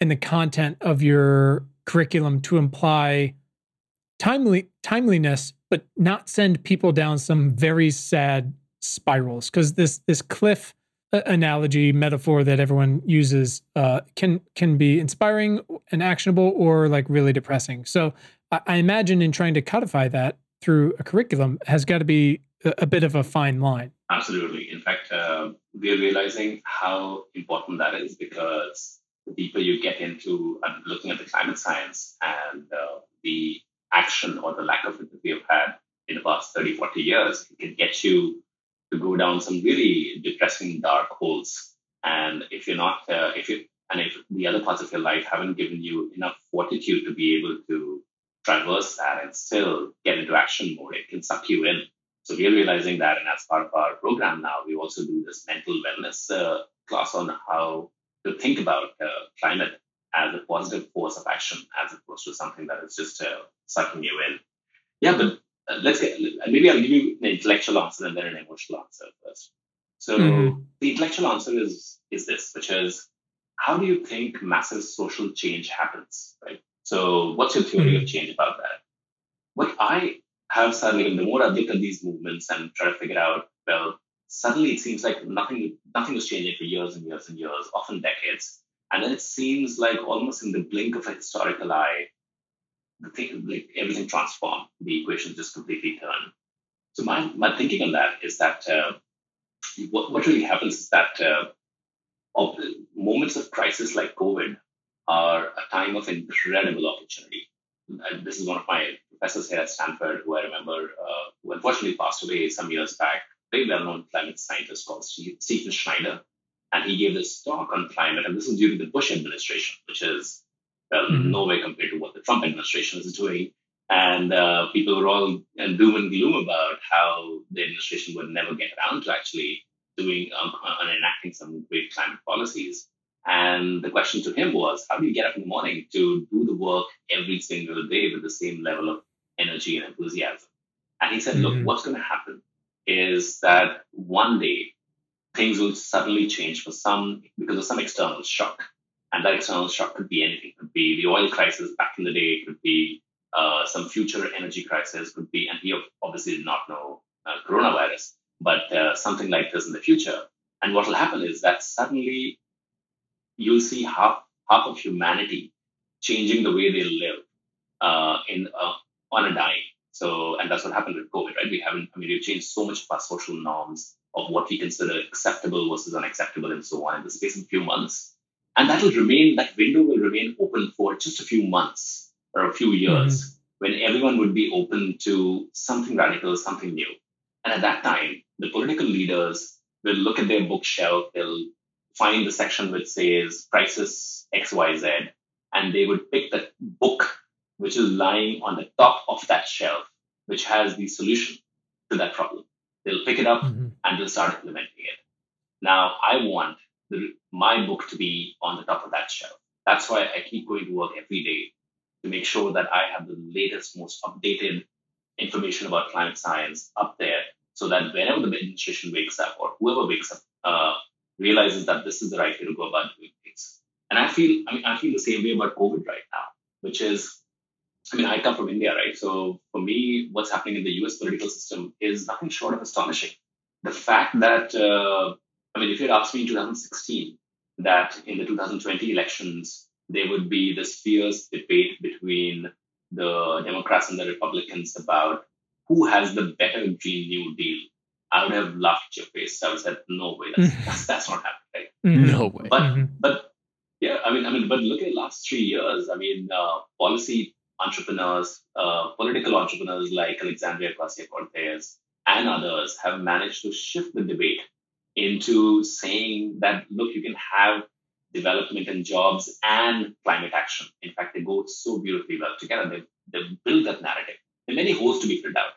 and the content of your curriculum to imply timely timeliness, but not send people down some very sad spirals? Because this this cliff uh, analogy metaphor that everyone uses uh, can can be inspiring and actionable or like really depressing. So I, I imagine in trying to codify that through a curriculum has got to be a, a bit of a fine line. Absolutely. In fact, uh, we're realizing how important that is because the deeper you get into uh, looking at the climate science and uh, the action or the lack of it that we have had in the past 30, 40 years, it can get you to go down some really depressing dark holes. And if you're not, uh, if you, and if the other parts of your life haven't given you enough fortitude to be able to traverse that and still get into action mode, it can suck you in So we're realizing that, and as part of our program now, we also do this mental wellness uh, class on how to think about uh, climate as a positive force of action, as opposed to something that is just uh, sucking you in. Yeah, but uh, let's get maybe I'll give you an intellectual answer and then an emotional answer first. So mm-hmm. the intellectual answer is is this, which is how do you think massive social change happens, right? So what's your theory mm-hmm. of change about that? What I have suddenly, the more I've looked at these movements and try to figure out, well, suddenly it seems like nothing nothing was changing for years and years and years, often decades. And then it seems like almost in the blink of a historical eye, the thing, like everything transformed. The equation just completely turned. So my, my thinking on that is that uh, what, what really happens is that uh, of moments of crisis like COVID are a time of incredible opportunity. And this is one of my professors here at Stanford, who I remember, uh, who unfortunately passed away some years back, very well-known climate scientist called Stephen Schneider. And he gave this talk on climate, and this was during the Bush administration, which is well, mm-hmm. no way compared to what the Trump administration is doing. And uh, people were all in doom and gloom about how the administration would never get around to actually doing um, and enacting some great climate policies. And the question to him was, how do you get up in the morning to do the work every single day with the same level of energy and enthusiasm? And he said, mm-hmm. look, what's going to happen is that one day things will suddenly change for some because of some external shock. And that external shock could be anything. It could be the oil crisis back in the day. It could be uh, some future energy crisis. Could be, and he obviously did not know uh, coronavirus, but uh, something like this in the future. And what will happen is that suddenly you'll see half half of humanity changing the way they live uh, in uh, on a dime. So, and that's what happened with COVID, right? We haven't, I mean, we've changed so much of our social norms of what we consider acceptable versus unacceptable and so on in the space of a few months. And that will remain, that window will remain open for just a few months or a few years mm-hmm. when everyone would be open to something radical, something new. And at that time, the political leaders will look at their bookshelf, they'll find the section which says crisis XYZ, and they would pick the book which is lying on the top of that shelf, which has the solution to that problem. They'll pick it up mm-hmm. and they'll start implementing it. Now, I want the, my book to be on the top of that shelf. That's why I keep going to work every day to make sure that I have the latest, most updated information about climate science up there so that whenever the administration wakes up or whoever wakes up uh, realizes that this is the right way to go about doing things. And I feel, I mean, I feel the same way about COVID right now, which is, I mean, I come from India, right? So for me, what's happening in the US political system is nothing short of astonishing. The fact that, uh, I mean, if you had asked me in 2016 that in the 2020 elections, there would be this fierce debate between the Democrats and the Republicans about who has the better Green New Deal, I would have laughed your face. I would have said, no way, that's, mm-hmm. that's, that's, not happening. Mm-hmm. No way. But, mm-hmm. but yeah, I mean, I mean, but look at the last three years. I mean, uh, policy entrepreneurs, uh, political entrepreneurs like Alexandria Ocasio-Cortez and others have managed to shift the debate into saying that, look, you can have development and jobs and climate action. In fact, they go so beautifully well together. They've, they've built that narrative. There are many holes to be filled out.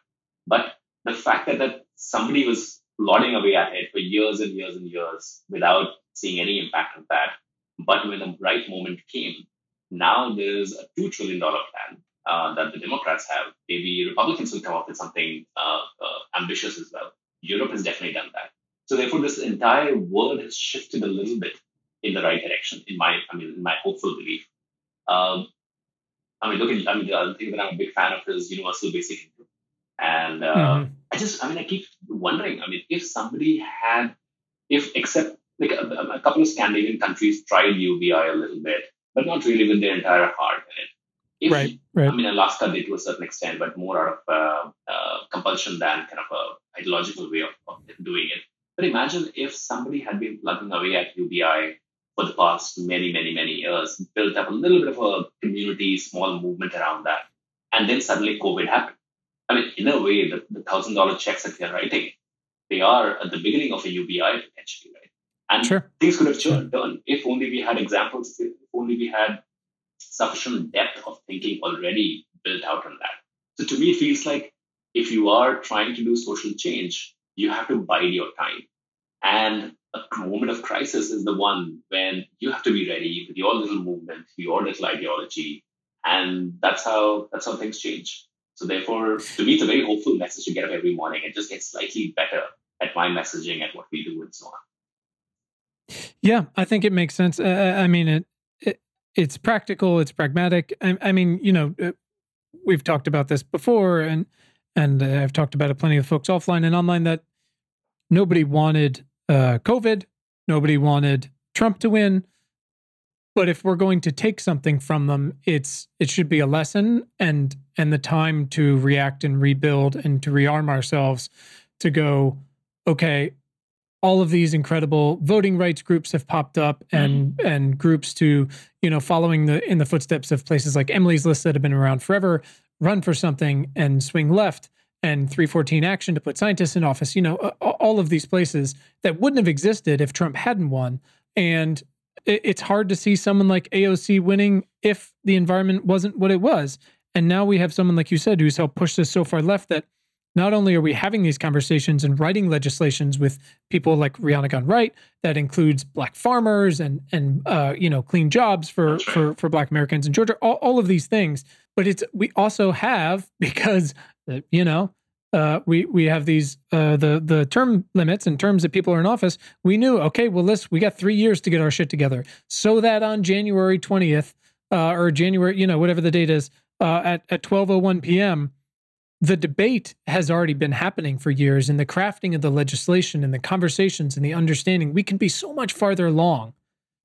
But the fact that, that somebody was plodding away at it for years and years and years without seeing any impact of that, but when the right moment came, now there's a $2 trillion plan uh, that the Democrats have. Maybe Republicans will come up with something uh, uh, ambitious as well. Europe has definitely done that. So therefore, this entire world has shifted a little bit in the right direction, in my, I mean, in my hopeful belief. Um, I mean, look at, I mean, the other thing that I'm a big fan of is universal basic income. And uh, mm-hmm. I just, I mean, I keep wondering, I mean, if somebody had, if except like a, a couple of Scandinavian countries tried UBI a little bit, but not really with their entire heart in it. If, right, right. I mean, Alaska did to a certain extent, but more out of uh, uh, compulsion than kind of a ideological way of, of doing it. But imagine if somebody had been plugging away at UBI for the past many, many, many years, built up a little bit of a community, small movement around that. And then suddenly COVID happened. I mean, in a way, the, the thousand dollar checks that they're writing, they are at the beginning of a UBI potentially, right? And sure. things could have turned if only we had examples, if only we had sufficient depth of thinking already built out on that. So to me, it feels like if you are trying to do social change, you have to bide your time. And a moment of crisis is the one when you have to be ready with your little movement, your little ideology, and that's how that's how things change. So therefore, to me, it's a very hopeful message to get up every morning and just get slightly better at my messaging, at what we do, and so on. Yeah, I think it makes sense. Uh, I mean, it, it, it's practical, it's pragmatic. I, I mean, you know, uh, we've talked about this before, and and uh, I've talked about it plenty of folks offline and online that nobody wanted uh, COVID, nobody wanted Trump to win. But if we're going to take something from them, it's it should be a lesson and and the time to react and rebuild and to rearm ourselves to go, okay, all of these incredible voting rights groups have popped up and mm-hmm. and groups to you know following the in the footsteps of places like Emily's List that have been around forever run for something and swing left and 314 action to put scientists in office you know all of these places that wouldn't have existed if Trump hadn't won and it's hard to see someone like AOC winning if the environment wasn't what it was and now we have someone like you said who's helped push this so far left that not only are we having these conversations and writing legislations with people like Rhiana Gunn-Wright that includes black farmers and and uh, you know clean jobs for for for black Americans in Georgia, all, all of these things. But it's we also have *laughs* because uh, you know uh, we we have these uh, the the term limits and terms that people are in office. We knew okay, well, let's we got three years to get our shit together, so that on January twentieth uh, or January, you know, whatever the date is, uh, at at twelve oh one p.m the debate has already been happening for years in the crafting of the legislation and the conversations and the understanding we can be so much farther along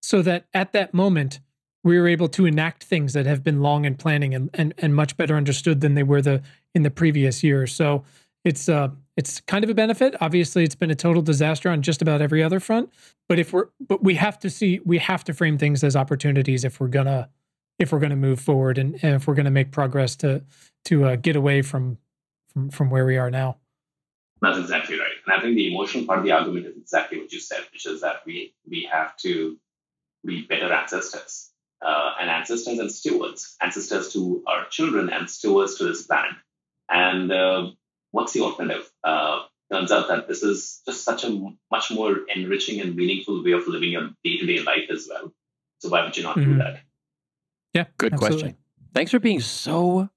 so that at that moment we were able to enact things that have been long in planning and, and, and much better understood than they were the in the previous years so it's uh it's kind of a benefit. Obviously it's been a total disaster on just about every other front but if we're but we have to see we have to frame things as opportunities if we're gonna if we're gonna move forward and, and if we're gonna make progress to to uh, get away from from from where we are now. That's exactly right, and I think the emotional part of the argument is exactly what you said, which is that we we have to be better ancestors uh, and ancestors and stewards, ancestors to our children and stewards to this planet. And uh, what's the alternative? Uh, turns out that this is just such a much more enriching and meaningful way of living your day to day life as well. So why would you not mm-hmm. do that? Yeah, good absolutely. question. Thanks for being so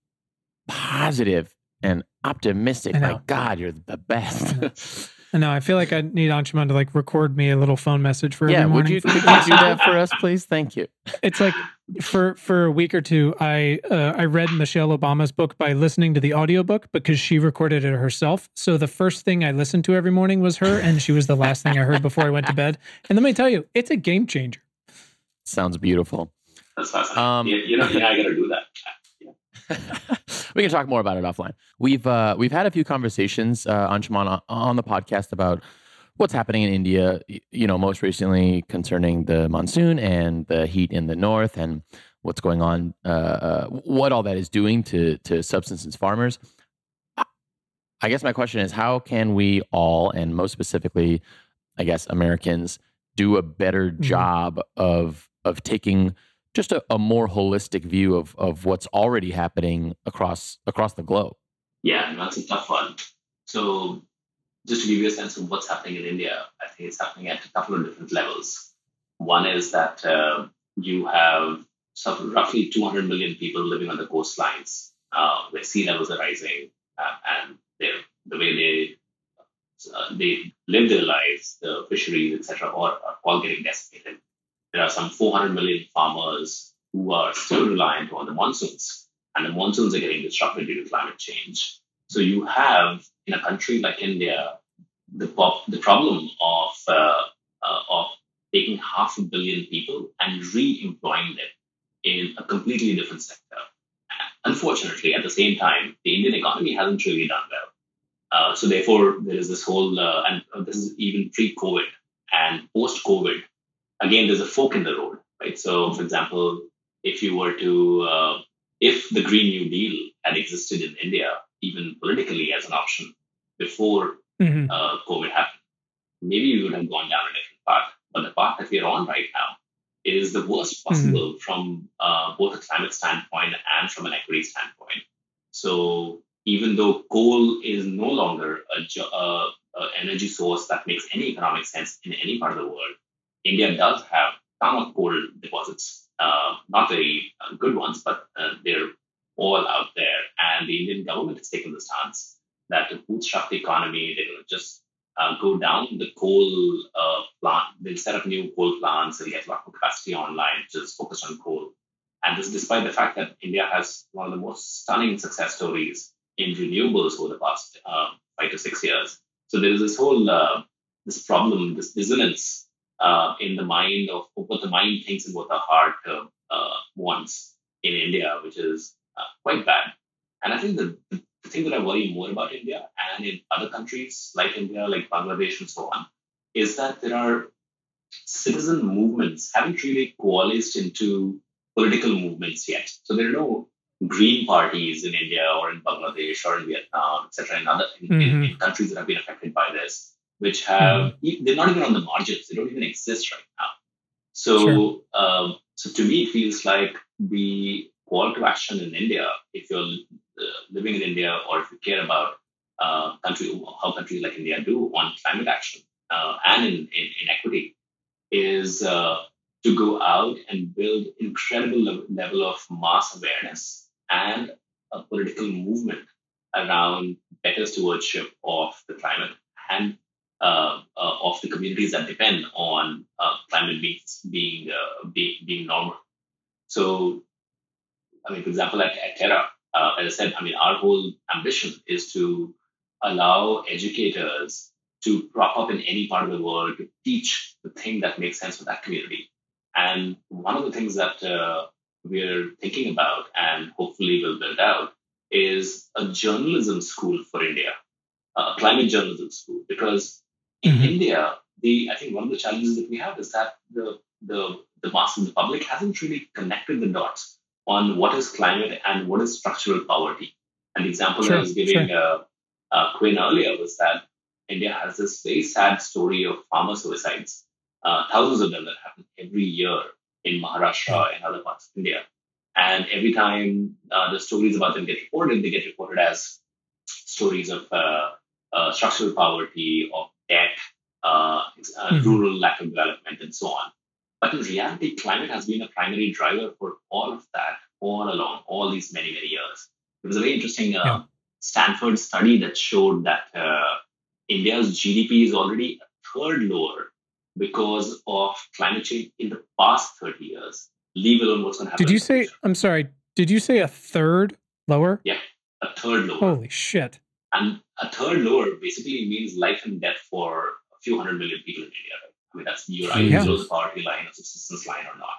positive and optimistic. My God, you're the best. *laughs* I know. I feel like I need Anshuman to like record me a little phone message for yeah, every morning. Would you, could you do that for us, please? Thank you. It's like for for a week or two, I uh, I read Michelle Obama's book by listening to the audiobook because she recorded it herself. So the first thing I listened to every morning was her, and she was the last thing I heard before I went to bed. And let me tell you, it's a game changer. Sounds beautiful. That's awesome. Um, you, you know, you know, I got to do that. We can talk more about it offline. We've uh, we've had a few conversations uh, Anshuman on the podcast about what's happening in India. You know, most recently concerning the monsoon and the heat in the north, and what's going on, uh, uh, what all that is doing to to subsistence farmers. I guess my question is, how can we all, and most specifically, I guess Americans, do a better mm-hmm. job of of taking just a, a more holistic view of of what's already happening across across the globe. Yeah, that's a tough one. So just to give you a sense of what's happening in India, I think it's happening at a couple of different levels. One is that uh, you have some, roughly 200 million people living on the coastlines uh, where sea levels are rising, uh, and the way they uh, they live their lives, the fisheries, etc., are, are all getting decimated there are some 400 million farmers who are still reliant on the monsoons, and the monsoons are getting disrupted due to climate change. So you have in a country like India the the problem of uh, uh, of taking half a billion people and re-employing them in a completely different sector. Unfortunately, at the same time, the Indian economy hasn't really done well. Uh, so therefore, there is this whole, uh, and this is even pre-COVID and post-COVID, again, there's a fork in the road, right? So, for example, if you were to, uh, if the Green New Deal had existed in India, even politically as an option before mm-hmm. uh, COVID happened, maybe we would have gone down a different path. But the path that we're on right now is the worst mm-hmm. possible mm-hmm. from uh, both a climate standpoint and from an equity standpoint. So even though coal is no longer a, a, a energy source that makes any economic sense in any part of the world, India does have ton of coal deposits. Uh, not very uh, good ones, but uh, they're all out there. And the Indian government has taken the stance that to bootstrap the economy, they will just uh, go down the coal uh, plant. They'll set up new coal plants. They'll get a lot more capacity online, just focused on coal. And this despite the fact that India has one of the most stunning success stories in renewables over the past uh, five to six years. So there is this whole uh, this problem, this dissonance uh, in the mind of what the mind thinks and what the heart uh, wants in India, which is quite bad. And I think the, the thing that I worry more about India and in other countries like India, like Bangladesh, and so on, is that there are citizen movements haven't really coalesced into political movements yet. So there are no green parties in India or in Bangladesh or in Vietnam, etc., in other in, mm-hmm. in, in, countries that have been affected by this, which have mm-hmm. they're not even on the margins. They don't even exist right now. So, sure. um, so to me, it feels like the call to action in India, if you're uh, living in India or if you care about uh, country, how countries like India do on climate action uh, and in, in, in, equity, is uh, to go out and build incredible level of mass awareness and a political movement around better stewardship of the climate and uh, uh, of the communities that depend on climate being being, being being normal. So I mean, for example, at, at Terra, uh, as I said, I mean, our whole ambition is to allow educators to prop up in any part of the world to teach the thing that makes sense for that community. And one of the things that uh, we're thinking about and hopefully will build out is a journalism school for India, a climate journalism school. Because in mm-hmm. India, the I think one of the challenges that we have is that the the the mass of the public hasn't really connected the dots on what is climate and what is structural poverty. And the example sure, I was giving sure. uh, uh, Quinn earlier was that India has this very sad story of farmer suicides, uh, thousands of them that happen every year in Maharashtra and other parts of India. And every time uh, the stories about them get reported, they get reported as stories of uh, uh, structural poverty, of debt, mm-hmm. rural lack of development, and so on. But in reality, climate has been a primary driver for all of that all along, all these many, many years. It was a very interesting uh, yeah. Stanford study that showed that uh, India's GDP is already a third lower because of climate change in the past 30 years, leave alone what's going to happen. Did you say, I'm sorry, did you say a third lower? Yeah, a third lower. Holy shit. And a third lower basically means life and death for a few hundred million people in India. Right? I mean, that's you're either yeah. below the poverty line or subsistence line or not.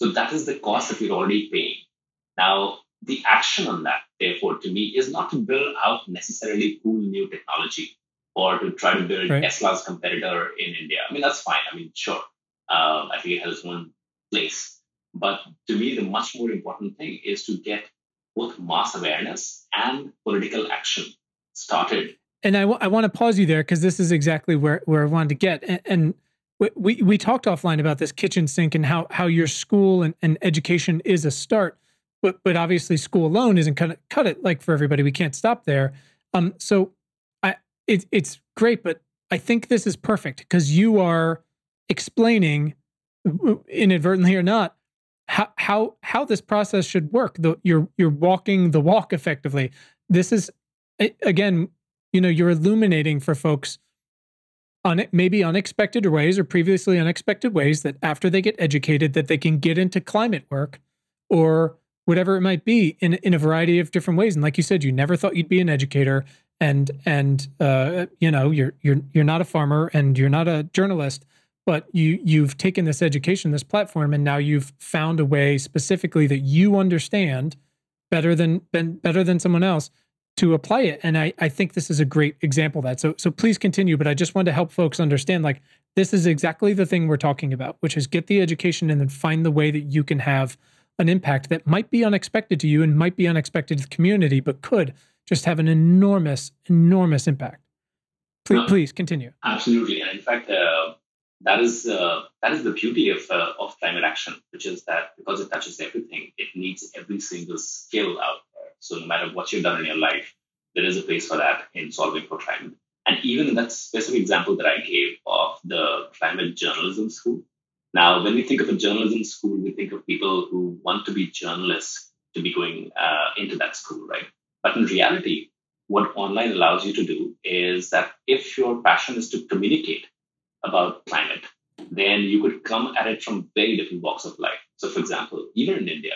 So that is the cost that we're already paying. Now, the action on that, therefore, to me, is not to build out necessarily cool new technology or to try to build right. Tesla's competitor in India. I mean, that's fine. I mean, sure. Um, I think it has its own place. But to me, the much more important thing is to get both mass awareness and political action started. And I, w- I want to pause you there because this is exactly where, where I wanted to get. And, and we we talked offline about this kitchen sink and how how your school and, and education is a start, but but obviously school alone isn't gonna cut it like for everybody. We can't stop there. Um, so I it, it's great, but I think this is perfect because you are explaining inadvertently or not how how how this process should work. The, you're you're walking the walk effectively. This is again, you know, you're illuminating for folks on maybe unexpected ways or previously unexpected ways that after they get educated that they can get into climate work or whatever it might be in in a variety of different ways. And like you said you never thought you'd be an educator and and uh, you know you're you're you're not a farmer and you're not a journalist but you you've taken this education this platform and now you've found a way specifically that you understand better than better than someone else to apply it. And I, I think this is a great example of that. So so please continue. But I just wanted to help folks understand like this is exactly the thing we're talking about, which is get the education and then find the way that you can have an impact that might be unexpected to you and might be unexpected to the community, but could just have an enormous, enormous impact. Please, please continue. Absolutely, and in fact, uh, that is uh, that is the beauty of uh, of climate action, which is that because it touches everything, it needs every single skill out so no matter what you've done in your life, there is a place for that in solving for climate. And even that specific example that I gave of the climate journalism school, now when we think of a journalism school, we think of people who want to be journalists to be going uh, into that school, right? But in reality, what online allows you to do is that if your passion is to communicate about climate, then you could come at it from very different walks of life. So, for example, even in India,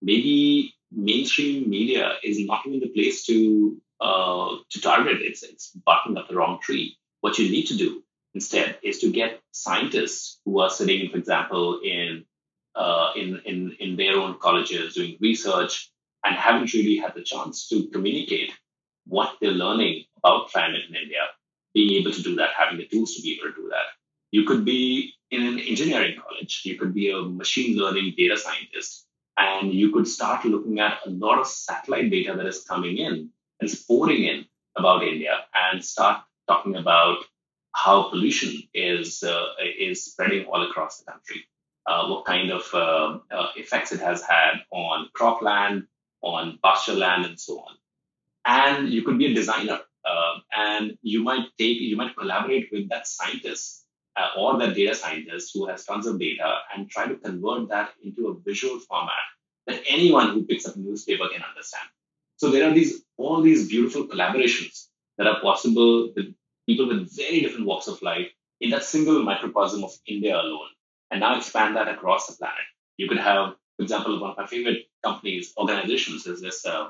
maybe mainstream media is not even the place to uh, to target. It's it's barking up the wrong tree. What you need to do instead is to get scientists who are sitting, for example, in uh, in, in in their own colleges doing research and haven't really had the chance to communicate what they're learning about climate in India, being able to do that, having the tools to be able to do that. You could be in an engineering college, you could be a machine learning data scientist, and you could start looking at a lot of satellite data that is coming in and pouring in about India and start talking about how pollution is uh, is spreading all across the country, uh, what kind of uh, uh effects it has had on cropland, on pasture land, and so on. And you could be a designer, uh, and you might take you might collaborate with that scientist uh, or that data scientist who has tons of data and try to convert that into a visual format that anyone who picks up a newspaper can understand. So there are these all these beautiful collaborations that are possible with people with very different walks of life in that single microcosm of India alone, and now expand that across the planet. You could have, for example, one of my favorite companies, organizations, is this uh,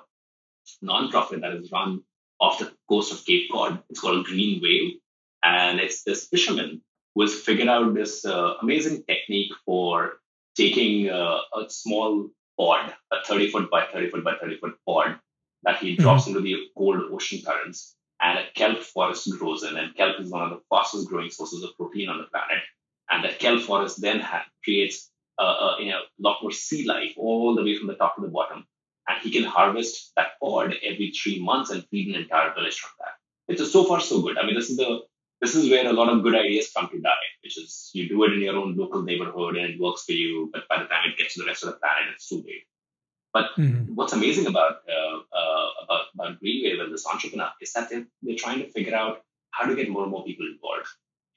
nonprofit that is run off the coast of Cape Cod. It's called Green Wave, and it's this fisherman who has figured out this uh, amazing technique for taking uh, a small pod, a 30 foot by 30 foot by 30 foot pod, that he drops mm-hmm. into the cold ocean currents and a kelp forest grows in. And kelp is one of the fastest growing sources of protein on the planet. And that kelp forest then ha- creates a, a you know, lot more sea life all the way from the top to the bottom. And he can harvest that pod every three months and feed an entire village from that. It's so far so good. I mean, this is the this is where a lot of good ideas come to die, which is you do it in your own local neighborhood and it works for you, but by the time it gets to the rest of the planet, it's too late. But mm-hmm. what's amazing about, uh, uh, about about Greenwave and this entrepreneur is that they're, they're trying to figure out how to get more and more people involved.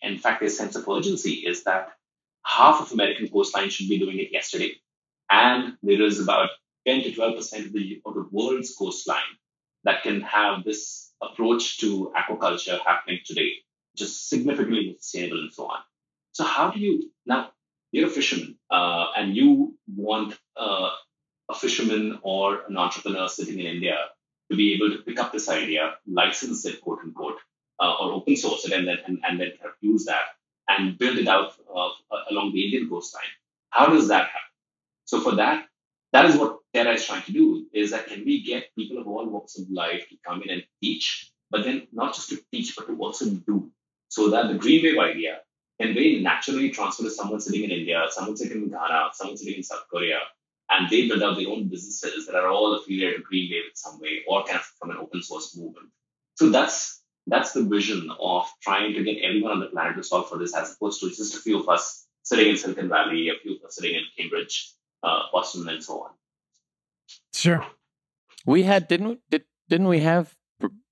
And In fact, their sense of urgency is that half of American coastline should be doing it yesterday, and there is about 10 to 12 percent of the of the world's coastline that can have this approach to aquaculture happening today, just significantly more sustainable and so on. So how do you now? You're a fisherman, uh, and you want uh, a fisherman or an entrepreneur sitting in India to be able to pick up this idea, license it, quote unquote, uh, or open source it, and then and, and then use that and build it out uh, along the Indian coastline. How does that happen? So for that, that is what Terra is trying to do: is that can we get people of all walks of life to come in and teach, but then not just to teach, but to also do, so that the Green Wave idea can very naturally transfer to someone sitting in India, someone sitting in Ghana, someone sitting in South Korea, and they build out their own businesses that are all affiliated to Green Wave in some way or kind of from an open source movement. So that's that's the vision of trying to get everyone on the planet to solve for this, as opposed to just a few of us sitting in Silicon Valley, a few of us sitting in Cambridge, uh, Boston, and so on. Sure. We had didn't we, did didn't we have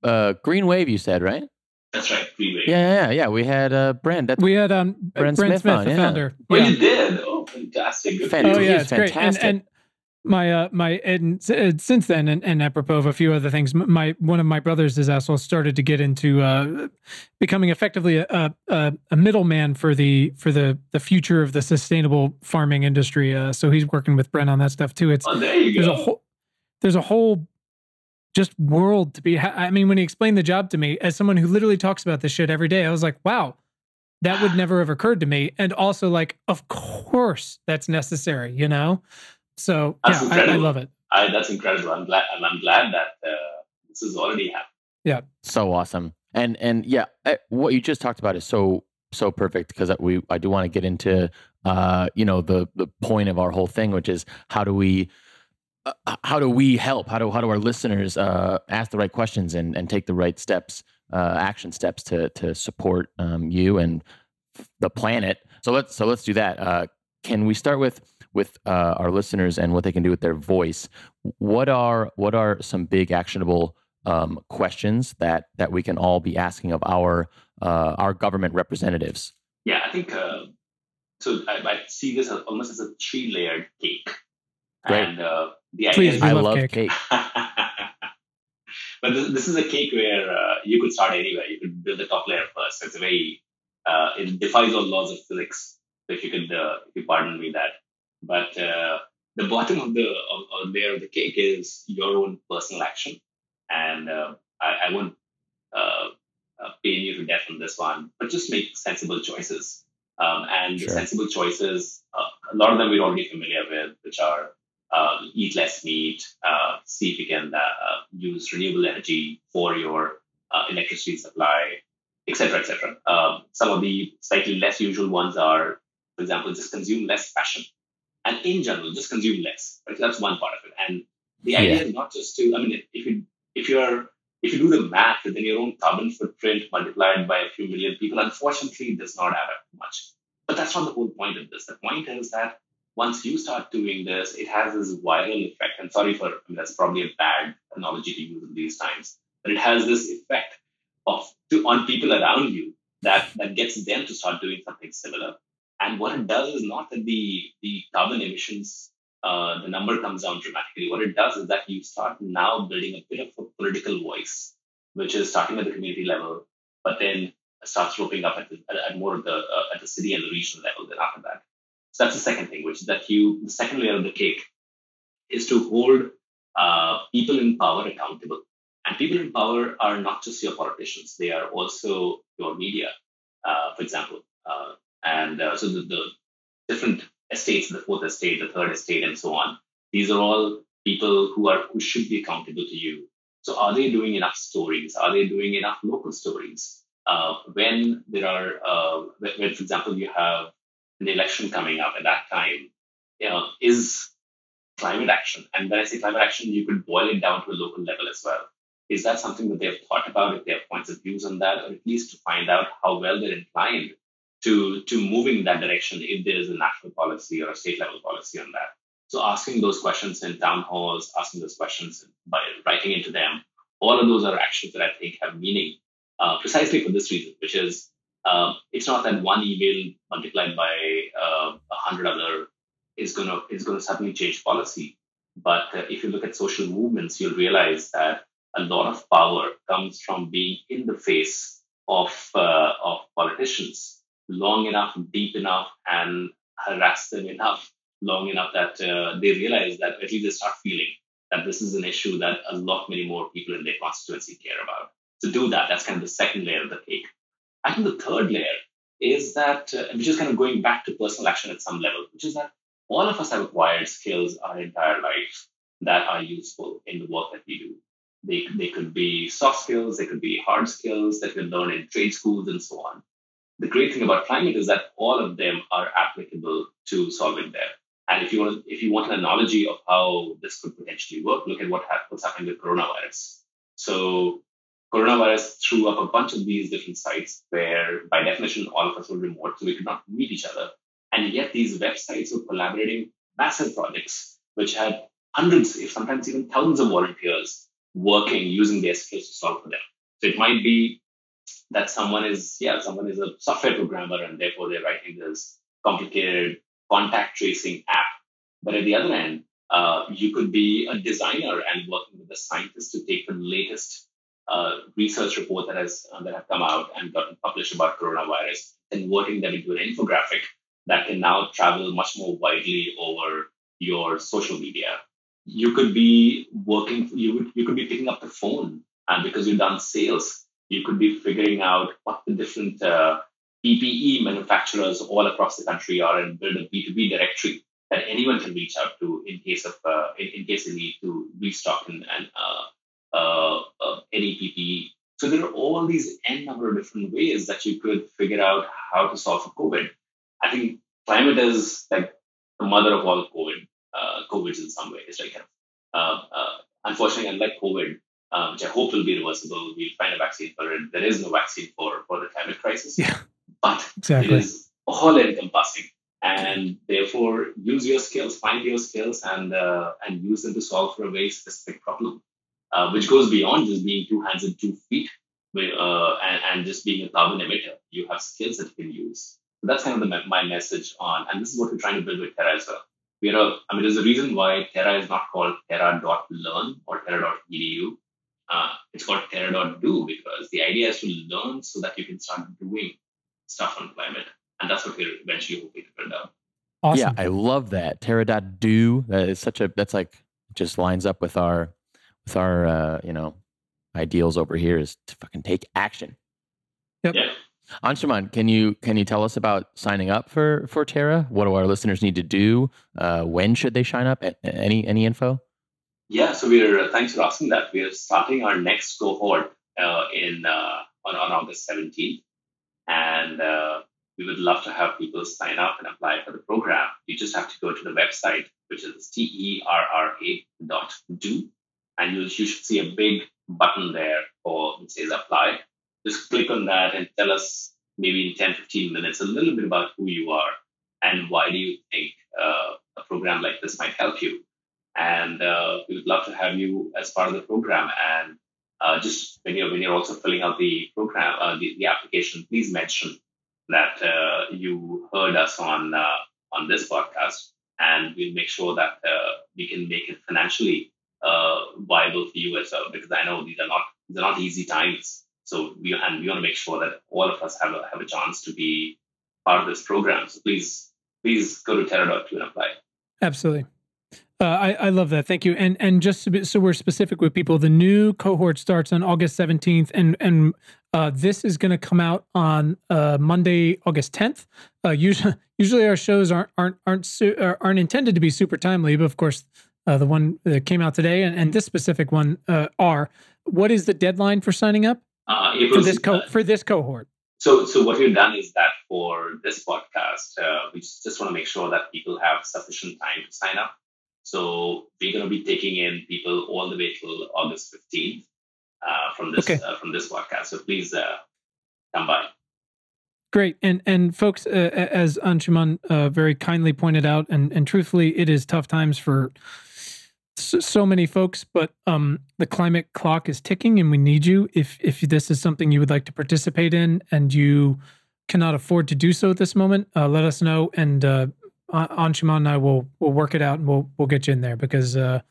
uh, Green Wave? You said right. That's right, Green Wave. Yeah, yeah, yeah. We had uh, Bren. That's we had um, Bren, Bren Smith, Smith on, the yeah. founder. Oh, yeah. you did. Oh, fantastic! Good oh, yeah, it's fantastic. great. And, and my uh my and since then and, and apropos of a few other things my one of my brothers is also started to get into uh becoming effectively a a, a middleman for the for the the future of the sustainable farming industry uh so he's working with Bren on that stuff too it's oh, there you there's go. a whole there's a whole just world to be I mean when he explained the job to me as someone who literally talks about this shit every day I was like wow that would never have occurred to me and also like of course that's necessary you know so that's yeah, I, I, love it. I, that's incredible. I'm glad. I'm, I'm glad that uh, this is already happening. Yeah. So awesome. And and yeah, I, what you just talked about is so so perfect because we I do want to get into uh you know the the point of our whole thing, which is how do we uh, how do we help? How do how do our listeners uh, ask the right questions and and take the right steps, uh, action steps to to support um, you and the planet? So let's so let's do that. Uh, can we start with with uh, our listeners and what they can do with their voice. What are what are some big actionable um, questions that that we can all be asking of our uh, our government representatives? Yeah, I think uh, so. I, I, see this as almost as a three layered cake. Great. And the Please, I love love *laughs* cake. cake. but this, this is a cake where uh, you could start anywhere. You could build the top layer first. It's a very uh, it defies all laws of physics. If you could, uh, if you pardon me that. But uh, the bottom of the of, of layer of the cake is your own personal action, and uh, I, I won't uh, uh, pain you to death on this one, but just make sensible choices. Um, and Sure. sensible choices, uh, a lot of them we're already familiar with, which are uh, eat less meat, uh, see if you can uh, use renewable energy for your uh, electricity supply, etc., etc. Um, some of the slightly less usual ones are, for example, just consume less fashion, and in general, just consume less. Right? That's one part of it. And the idea Yeah. is not just to. I mean, if you if you're if you do the math, then your own carbon footprint multiplied by a few million people, unfortunately, does not add up much. But that's not the whole point of this. The point is that once you start doing this, it has this viral effect. And sorry for I mean, that's probably a bad analogy to use in these times, but it has this effect of to, on people around you that that gets them to start doing something similar. And what it does is not that the the carbon emissions uh, the number comes down dramatically. What it does is that you start now building a bit of a political voice, which is starting at the community level, but then starts roping up at, the, at more of the uh, at the city and the regional level. Then after that, so that's the second thing, which is that you the second layer of the cake is to hold uh, people in power accountable. And people in power are not just your politicians; they are also your media, uh, for example. Uh, and uh, so the, the different estates, the fourth estate, the third estate, and so on. These are all people who are who should be accountable to you. So are they doing enough stories? Are they doing enough local stories? Uh, when there are, uh, when, when, for example, you have an election coming up at that time, you know, is climate action, and when I say climate action, you could boil it down to a local level as well. Is that something that they've thought about? If they have points of views on that, or at least to find out how well they're inclined to to moving in that direction if there is a national policy or a state level policy on that. So asking those questions in town halls, asking those questions by writing into them, all of those are actions that I think have meaning uh, precisely for this reason, which is um, it's not that one email multiplied by uh, a hundred other is gonna is gonna suddenly change policy. But uh, if you look at social movements, you'll realize that a lot of power comes from being in the face of uh, of politicians long enough, deep enough, and harass them enough long enough that uh, they realize that at least they start feeling that this is an issue that a lot many more people in their constituency care about. To do that, that's kind of the second layer of the cake. I think the third layer is that, uh, which is kind of going back to personal action at some level, which is that all of us have acquired skills our entire life that are useful in the work that we do. They, they could be soft skills, they could be hard skills that we learn in trade schools and so on. The great thing about climate is that all of them are applicable to solving that. And if you want, if you want an analogy of how this could potentially work, look at what ha- what's happening with coronavirus. So coronavirus threw up a bunch of these different sites where, by definition, all of us were remote, so we could not meet each other. And yet, these websites were collaborating massive projects, which had hundreds, if sometimes even thousands of volunteers working using their skills to solve for them. So it might be that someone is, yeah, someone is a software programmer and therefore they're writing this complicated contact tracing app. But at the other end, uh, you could be a designer and working with a scientist to take the latest uh, research report that has uh, that have come out and gotten published about coronavirus, converting them into an infographic that can now travel much more widely over your social media. You could be working. You would you could be picking up the phone, and because you've done sales, you could be figuring out what the different uh, PPE manufacturers all across the country are and build a B2B directory that anyone can reach out to in case of uh, in, in, case they need to restock and, and uh, uh, uh any PPE. So there are all these n number of different ways that you could figure out how to solve for COVID. I think climate is like the mother of all COVID, uh, COVIDs in some ways. Like, uh, unfortunately, unlike COVID, um, which I hope will be reversible, we'll find a vaccine for it. There is no vaccine for for the climate crisis. Yeah, but exactly. it is all encompassing and therefore use your skills, find your skills, and uh, and use them to solve for a very specific problem. Uh, which goes beyond just being two hands and two feet uh, and, and, just being a carbon emitter. You have skills that you can use. So that's kind of the, my message on, and this is what we're trying to build with Terra as well. We are, I mean, there's a reason why Terra is not called Terra.learn or Terra.edu. Uh, it's called Terra.do because the idea is to learn so that you can start doing stuff on climate. And that's what we're eventually hoping to build out. Awesome. Yeah, I love that. Terra.do. That is such a, that's like, just lines up with our, with our, uh, you know, ideals over here is to fucking take action. Yep. Yeah. Anshuman, can you can you tell us about signing up for for Terra? What do our listeners need to do? Uh, when should they sign up? Any any info? Yeah, so we're uh, thanks for asking that. We're starting our next cohort uh, in uh, on, on August seventeenth, and uh, we would love to have people sign up and apply for the program. You just have to go to the website, which is t e r r a dot do, and you you should see a big button there for it says apply. Just click on that and tell us maybe in 10, 15 minutes a little bit about who you are and why do you think uh, a program like this might help you. And uh, we would love to have you as part of the program. And uh, just when you're when you're also filling out the program, uh, the, the application, please mention that uh, you heard us on uh, on this podcast, and we'll make sure that we can make it financially uh, viable for you as well because I know these are not these are not easy times. So we and we want to make sure that all of us have a, have a chance to be part of this program. So please please go to Terra.do and apply. Absolutely. Uh, I, I love that. Thank you. And and just so, so we're specific with people, the new cohort starts on August 17th, and and uh, this is going to come out on uh, Monday, August 10th. Uh, usually, *laughs* usually our shows aren't aren't aren't su- aren't intended to be super timely, but of course, uh, the one that came out today, and, and this specific one uh, are. What is the deadline for signing up uh, for this co- for this cohort? So, so what we've done is that for this podcast, uh, we just want to make sure that people have sufficient time to sign up. So we're going to be taking in people all the way till August fifteenth uh, from this okay. Uh, from this podcast. So please come by. Great, and and folks, uh, as Anshuman uh, very kindly pointed out, and and truthfully, it is tough times for so many folks, but um, the climate clock is ticking, and we need you. If if this is something you would like to participate in, and you cannot afford to do so at this moment, uh, let us know, and uh, Anshuman and I will will work it out, and we'll we'll get you in there because uh,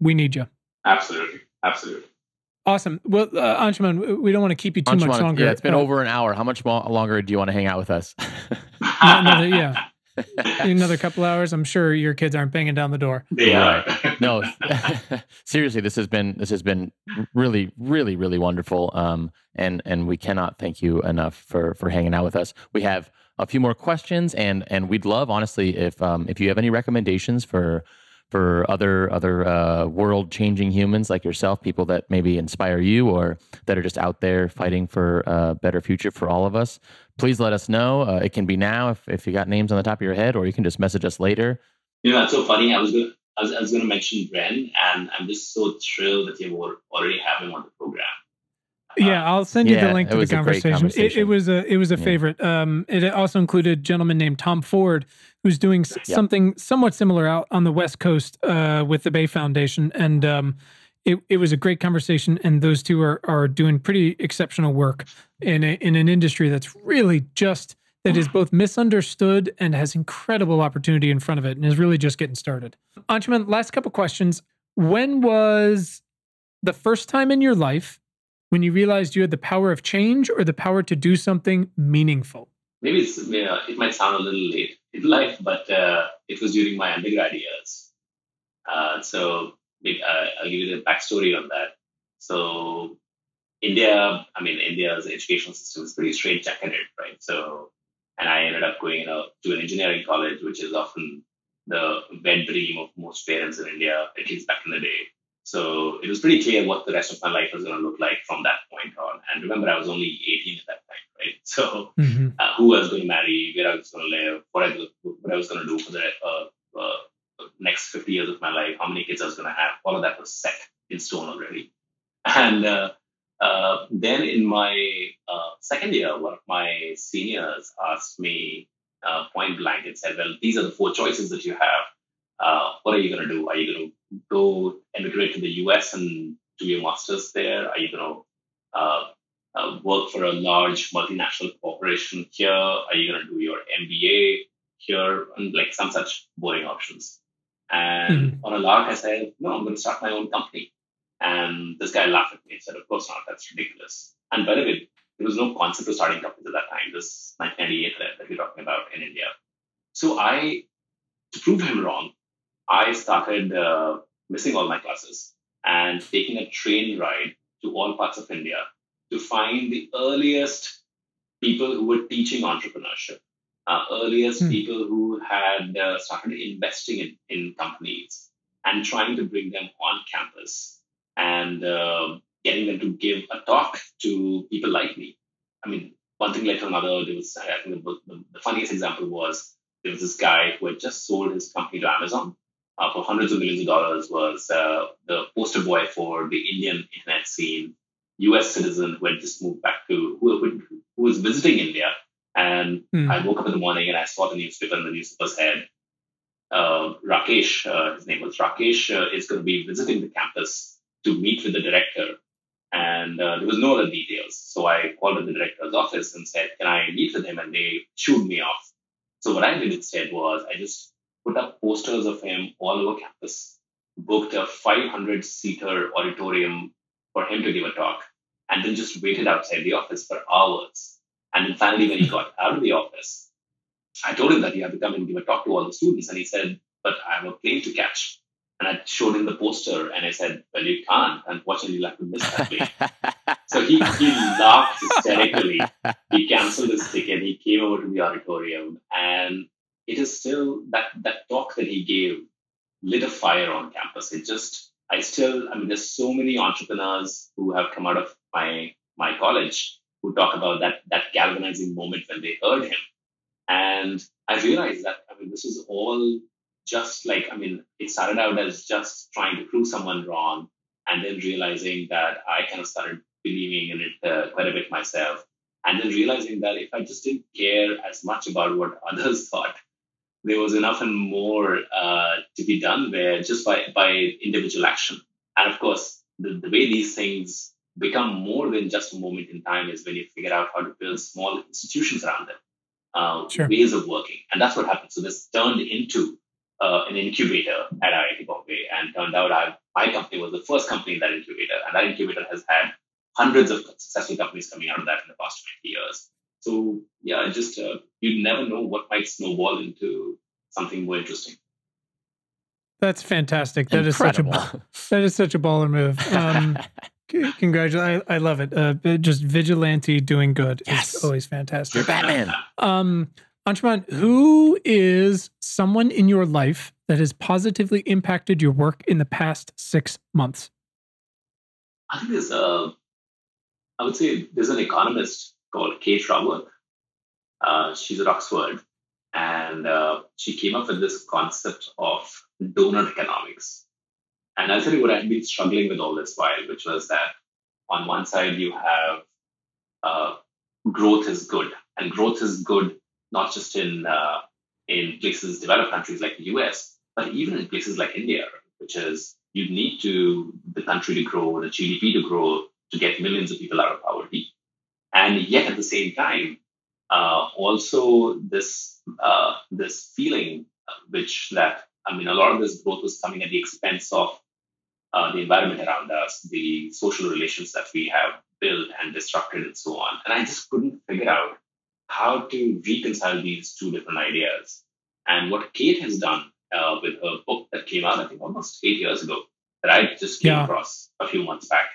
we need you. Absolutely, absolutely. Awesome. Well, uh, Anshuman, we don't want to keep you too Anshuman, much longer. Yeah, it's been uh, over an hour. How much longer do you want to hang out with us? *laughs* another, yeah. *laughs* another couple hours, I'm sure your kids aren't banging down the door. Yeah. No, *laughs* seriously, this has been this has been really, really, really wonderful. Um, and and we cannot thank you enough for for hanging out with us. We have a few more questions, and and we'd love, honestly, if um if you have any recommendations for for other other uh, world changing humans like yourself, people that maybe inspire you or that are just out there fighting for a better future for all of us, please let us know. Uh, it can be now if, if you got names on the top of your head, or you can just message us later. You know, that's so funny. I was going I was, I was going to mention Bren, and I'm just so thrilled that you already have him on the program. Yeah, I'll send you yeah, the link to the conversation. conversation. It, it, was a it was a yeah. favorite. Um, it also included a gentleman named Tom Ford, who's doing yep. something somewhat similar out on the West Coast uh, with the Bay Foundation, and um, it it was a great conversation. And those two are are doing pretty exceptional work in a, in an industry that's really just that is both misunderstood and has incredible opportunity in front of it, and is really just getting started. Anshuman, last couple questions. When was the first time in your life when you realized you had the power of change or the power to do something meaningful? Maybe it's, yeah, it might sound a little late in life, but uh, it was during my undergrad years. Uh, so maybe, uh, I'll give you the backstory on that. So India, I mean, India's educational system is pretty straitjacketed, right? So, and I ended up going know, to an engineering college, which is often the wet dream of most parents in India, at least back in the day. So it was pretty clear what the rest of my life was going to look like from that point on. And remember, I was only 18 at that time, right? *laughs* So mm-hmm. uh, who I was going to marry, where I was going to live, what I, what I was going to do for the uh, uh, next 50 years of my life, how many kids I was going to have, all of that was set in stone already. *laughs* And uh, uh, then in my uh, second year, one of my seniors asked me point blank and said, well, these are the four choices that you have uh, what are you going to do? Are you going to go emigrate to the US and do your master's there? Are you going to uh, uh, work for a large multinational corporation here? Are you going to do your MBA here? And like some such boring options. And mm-hmm. on a lark, I said, no, I'm going to start my own company. And this guy laughed at me and said, of course not. That's ridiculous. And by the way, there was no concept of starting companies at that time. This 1998 that we're talking about in India. So I, to prove him wrong, I started uh, missing all my classes and taking a train ride to all parts of India to find the earliest people who were teaching entrepreneurship, uh, earliest hmm. people who had uh, started investing in, in companies and trying to bring them on campus and uh, getting them to give a talk to people like me. I mean, one thing led to another. There was, I think the, the, the funniest example was there was this guy who had just sold his company to Amazon uh, for hundreds of millions of dollars, was uh, the poster boy for the Indian internet scene, US citizen who had just moved back to, who, who, was visiting India. And mm. I woke up in the morning and I saw the newspaper and the newspaper said, uh, Rakesh, uh, his name was Rakesh, uh, is going to be visiting the campus to meet with the director. And uh, there was no other details. So I called at the director's office and said, Can I meet with him? And they chewed me off. So what I did instead was I just put up posters of him all over campus, booked a 500 seater auditorium for him to give a talk, and then just waited outside the office for hours. And then finally, when he got out of the office, I told him that he had to come and give a talk to all the students. And he said, But I have a plane to catch. And I showed him the poster and I said, Well, you can't. Unfortunately, you'll have to miss that *laughs* so he, he laughed hysterically. He canceled his ticket. He came over to the auditorium and it is still that, that talk that he gave lit a fire on campus. It just, I still, I mean, there's so many entrepreneurs who have come out of my, my college who talk about that, that galvanizing moment when they heard him. And I realized that, I mean, this is all just like, I mean, it started out as just trying to prove someone wrong and then realizing that I kind of started believing in it uh, quite a bit myself. And then realizing that if I just didn't care as much about what *laughs* others thought, there was enough and more uh, to be done there just by, by individual action. And of course, the, the way these things become more than just a moment in time is when you figure out how to build small institutions around them, uh, sure. ways of working. And that's what happened. So this turned into uh, an incubator at IIT Bombay, and turned out I, my company was the first company in that incubator, and that incubator has had hundreds of successful companies coming out of that in the past 20 years. So yeah, just uh, you never know what might snowball into something more interesting. That's fantastic. That Incredible. is such a *laughs* that is such a baller move. Um, *laughs* congratulations! I, I love it. Uh, just vigilante doing good yes. is always fantastic. You're Batman. Um, Anshuman, who is someone in your life that has positively impacted your work in the past six months? I think there's a, I would say there's an economist called Kate Raworth. Uh, she's at Oxford, and uh, she came up with this concept of donut economics. And I'll tell you what I've been struggling with all this while, which was that on one side you have uh, growth is good, and growth is good not just in uh, in places developed countries like the US, but even in places like India, which is you need to the country to grow, the GDP to grow to get millions of people out of poverty, and yet at the same time, uh, also this uh, this feeling which that I mean a lot of this growth was coming at the expense of uh, the environment around us, the social relations that we have built and disrupted, and so on. And I just couldn't figure out how to reconcile these two different ideas. And what Kate has done uh, with her book that came out, I think, almost eight years ago, that I just came yeah. across a few months back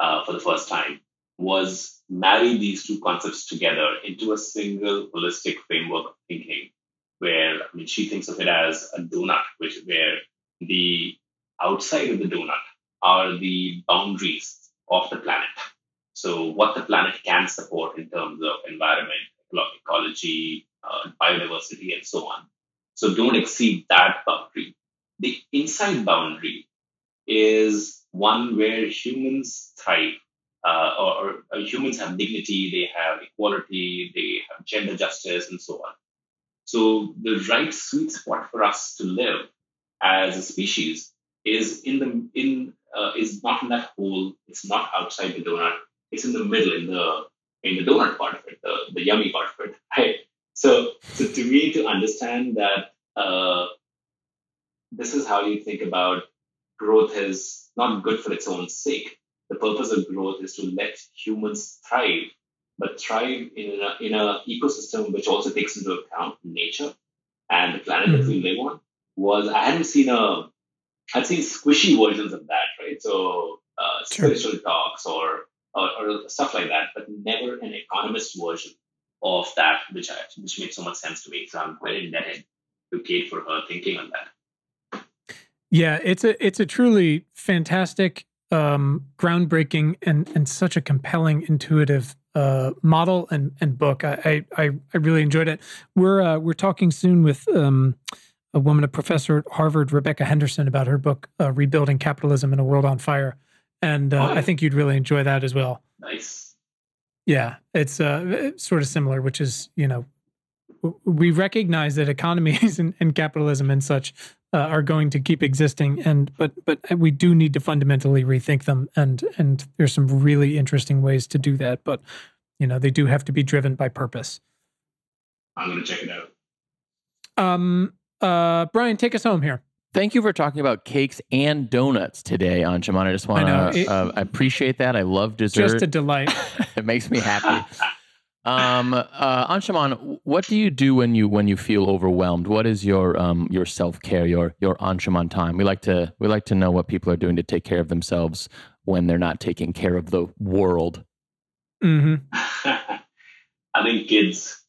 uh, for the first time, was marry these two concepts together into a single holistic framework of thinking. Where I mean, she thinks of it as a donut, which where the outside of the donut are the boundaries of the planet. So, what the planet can support in terms of environment, ecology, uh, biodiversity, and so on. So don't exceed that boundary. The inside boundary is one where humans thrive, uh, or, or, humans have dignity, they have equality, they have gender justice, and so on. So the right sweet spot for us to live as a species is in the in uh, is not in that hole. It's not outside the donut. It's in the middle, in the in the donut part of it, the, the yummy part of it. *laughs* Right. So, so to me, to understand that uh, this is how you think about growth is not good for its own sake. The purpose of growth is to let humans thrive, but thrive in an in a ecosystem which also takes into account nature and the planet mm-hmm. that we live on. Was I hadn't seen a I'd seen squishy versions of that, right? So uh, spiritual sure. talks or, or, or stuff like that, but never an economist version of that, which I, which made so much sense to me. So I'm quite indebted to Kate for her thinking on that. Yeah, it's a it's a truly fantastic, um, groundbreaking, and and such a compelling, intuitive uh, model and and book. I, I I really enjoyed it. We're uh, we're talking soon with um, a woman, a professor at Harvard, Rebecca Henderson, about her book uh, "Rebuilding Capitalism in a World on Fire," and uh, oh. I think you'd really enjoy that as well. Nice. Yeah, it's uh, sort of similar, which is you know we recognize that economies *laughs* and, and capitalism and such uh, are going to keep existing, and but but we do need to fundamentally rethink them, and and there's some really interesting ways to do that, but you know they do have to be driven by purpose. I'm gonna check it out. Um, uh, Brian, take us home here. Thank you for talking about cakes and donuts today, Anshuman. I just want to, uh, I appreciate that. I love dessert. Just a delight. *laughs* it makes me happy. um, uh, Anshuman, what do you do when you when you feel overwhelmed? What is your um your self care, your your Anshuman time? We like to we like to know what people are doing to take care of themselves when they're not taking care of the world. Mm-hmm. *laughs* I think kids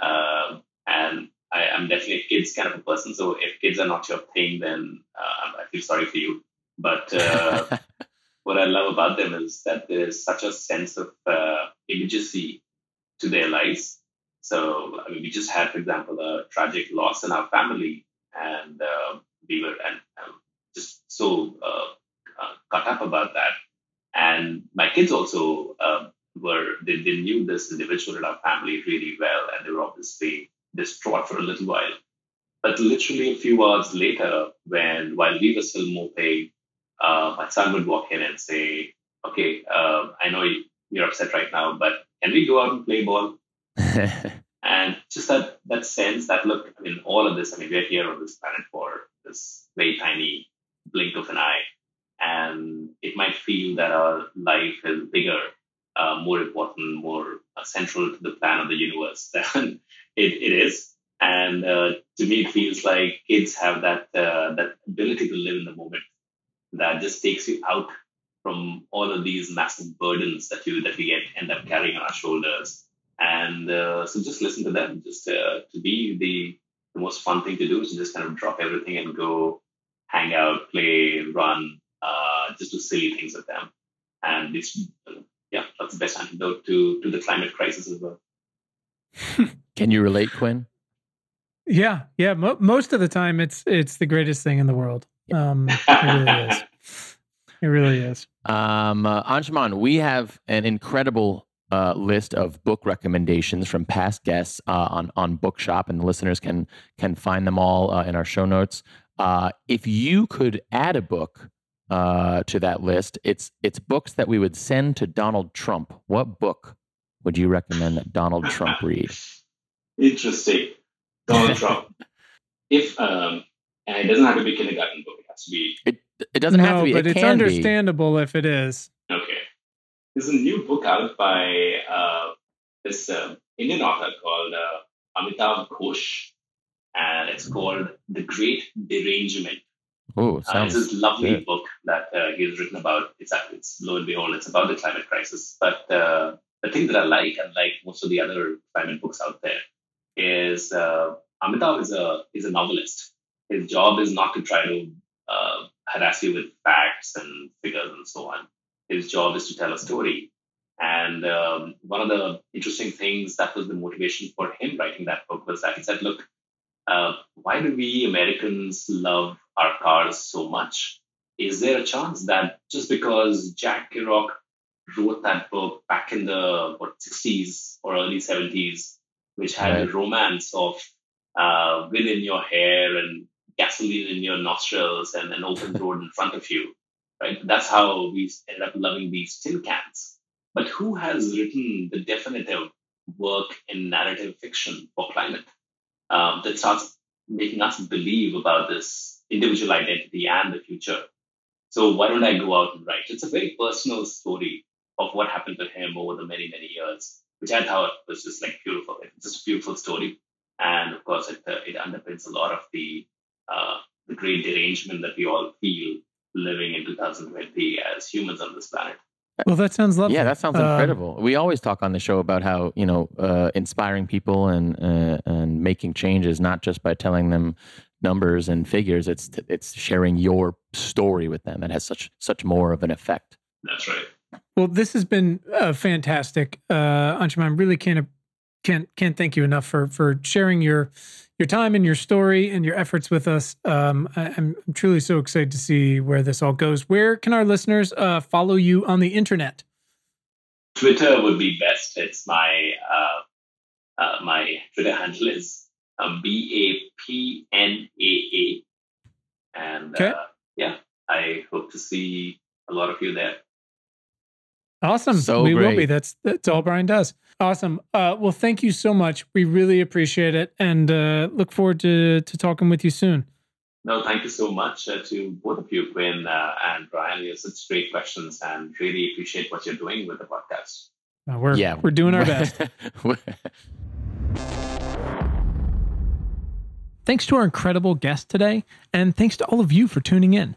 uh, and I, am definitely a kids kind of a person. So if kids are not your thing, then uh, I feel sorry for you. But uh, *laughs* what I love about them is that there is such a sense of uh, immediacy to their lives. So I mean, we just had, for example, a tragic loss in our family, and uh, we were and um, just so uh, uh, caught up about that. And my kids also were they, they knew this individual in our family really well, and they were obviously distraught for a little while. But literally a few hours later, when while we were still moping, uh, my son would walk in and say, "Okay, uh, I know you're upset right now, but can we go out and play ball?" *laughs* and just that that sense that look, I mean, all of this. I mean, we're here on this planet for this very tiny blink of an eye, and it might feel that our life is bigger, uh, more important, more uh, central to the plan of the universe *laughs* than it, it is. And uh, to me, it feels like kids have that uh, that ability to live in the moment that just takes you out from all of these massive burdens that you that we get end up carrying on our shoulders. And uh, so just listen to them. Just uh, to be the the most fun thing to do is to just kind of drop everything and go hang out, play, run, uh, just do silly things with them. And it's yeah, that's the best antidote to to the climate crisis as well. Can you relate, Quinn? Yeah, yeah. Mo- most of the time, it's it's the greatest thing in the world. Um, it really is. It really is. Um, uh, Anshuman, we have an incredible uh, list of book recommendations from past guests uh, on on Bookshop, and the listeners can can find them all uh, in our show notes. Uh, if you could add a book uh, to that list, it's it's books that we would send to Donald Trump. What book would you recommend that Donald Trump read? *laughs* Interesting. Donald *laughs* Trump. If um, and it doesn't have to be kindergarten book. It has to be. It it doesn't no, have to be. but it it's understandable be. if it is. Okay. There's a new book out by uh, this uh, Indian author called uh, Amitav Ghosh, and it's called The Great Derangement. Oh, sounds uh, it's this lovely good. book that uh, he's written about. It's, it's lo and behold, it's about the climate crisis. But uh, the thing that I like, unlike most of the other climate books out there, is uh, Amitav is a is a novelist. His job is not to try to uh, harass you with facts and figures and so on. His job is to tell a story. And um, one of the interesting things that was the motivation for him writing that book was that he said, "Look, uh, why do we Americans love our cars so much? Is there a chance that just because Jack Kerouac wrote that book back in the what 60s or early 70s, which had right. a romance of uh, wind in your hair and gasoline in your nostrils and an open *laughs* road in front of you. right? That's how we ended up loving these tin cans. But who has written the definitive work in narrative fiction for climate um, that starts making us believe about this individual identity and the future? So why don't I go out and write? It's a very personal story of what happened to him over the many, many years, which I thought was just like beautiful. It's just a beautiful story. And of course, it, uh, it underpins a lot of the, uh, the great derangement that we all feel living in 2020 as humans on this planet. Well, that sounds lovely. Yeah, that sounds Um, incredible. we always talk on the show about how you know uh, inspiring people and uh, and making changes, not just by telling them numbers and figures. It's it's sharing your story with them that has such such more of an effect. That's right. Well, this has been uh, fantastic, uh, Anshuman. Really can't can't can't thank you enough for for sharing your your time and your story and your efforts with us. Um, I, I'm truly so excited to see where this all goes. Where can our listeners uh, follow you on the internet? Twitter would be best. It's my uh, uh, my Twitter handle is uh, B A P N A A, and Okay. uh, yeah, I hope to see a lot of you there. Awesome. So we will be. That's that's all Brian does. Awesome. Uh, well, thank you so much. We really appreciate it, and uh, look forward to to talking with you soon. No, thank you so much uh, to both of you, Quinn uh, and Brian. You have such great questions, and really appreciate what you're doing with the podcast. Uh, we're yeah, we're doing our best. *laughs* Thanks to our incredible guest today, and thanks to all of you for tuning in.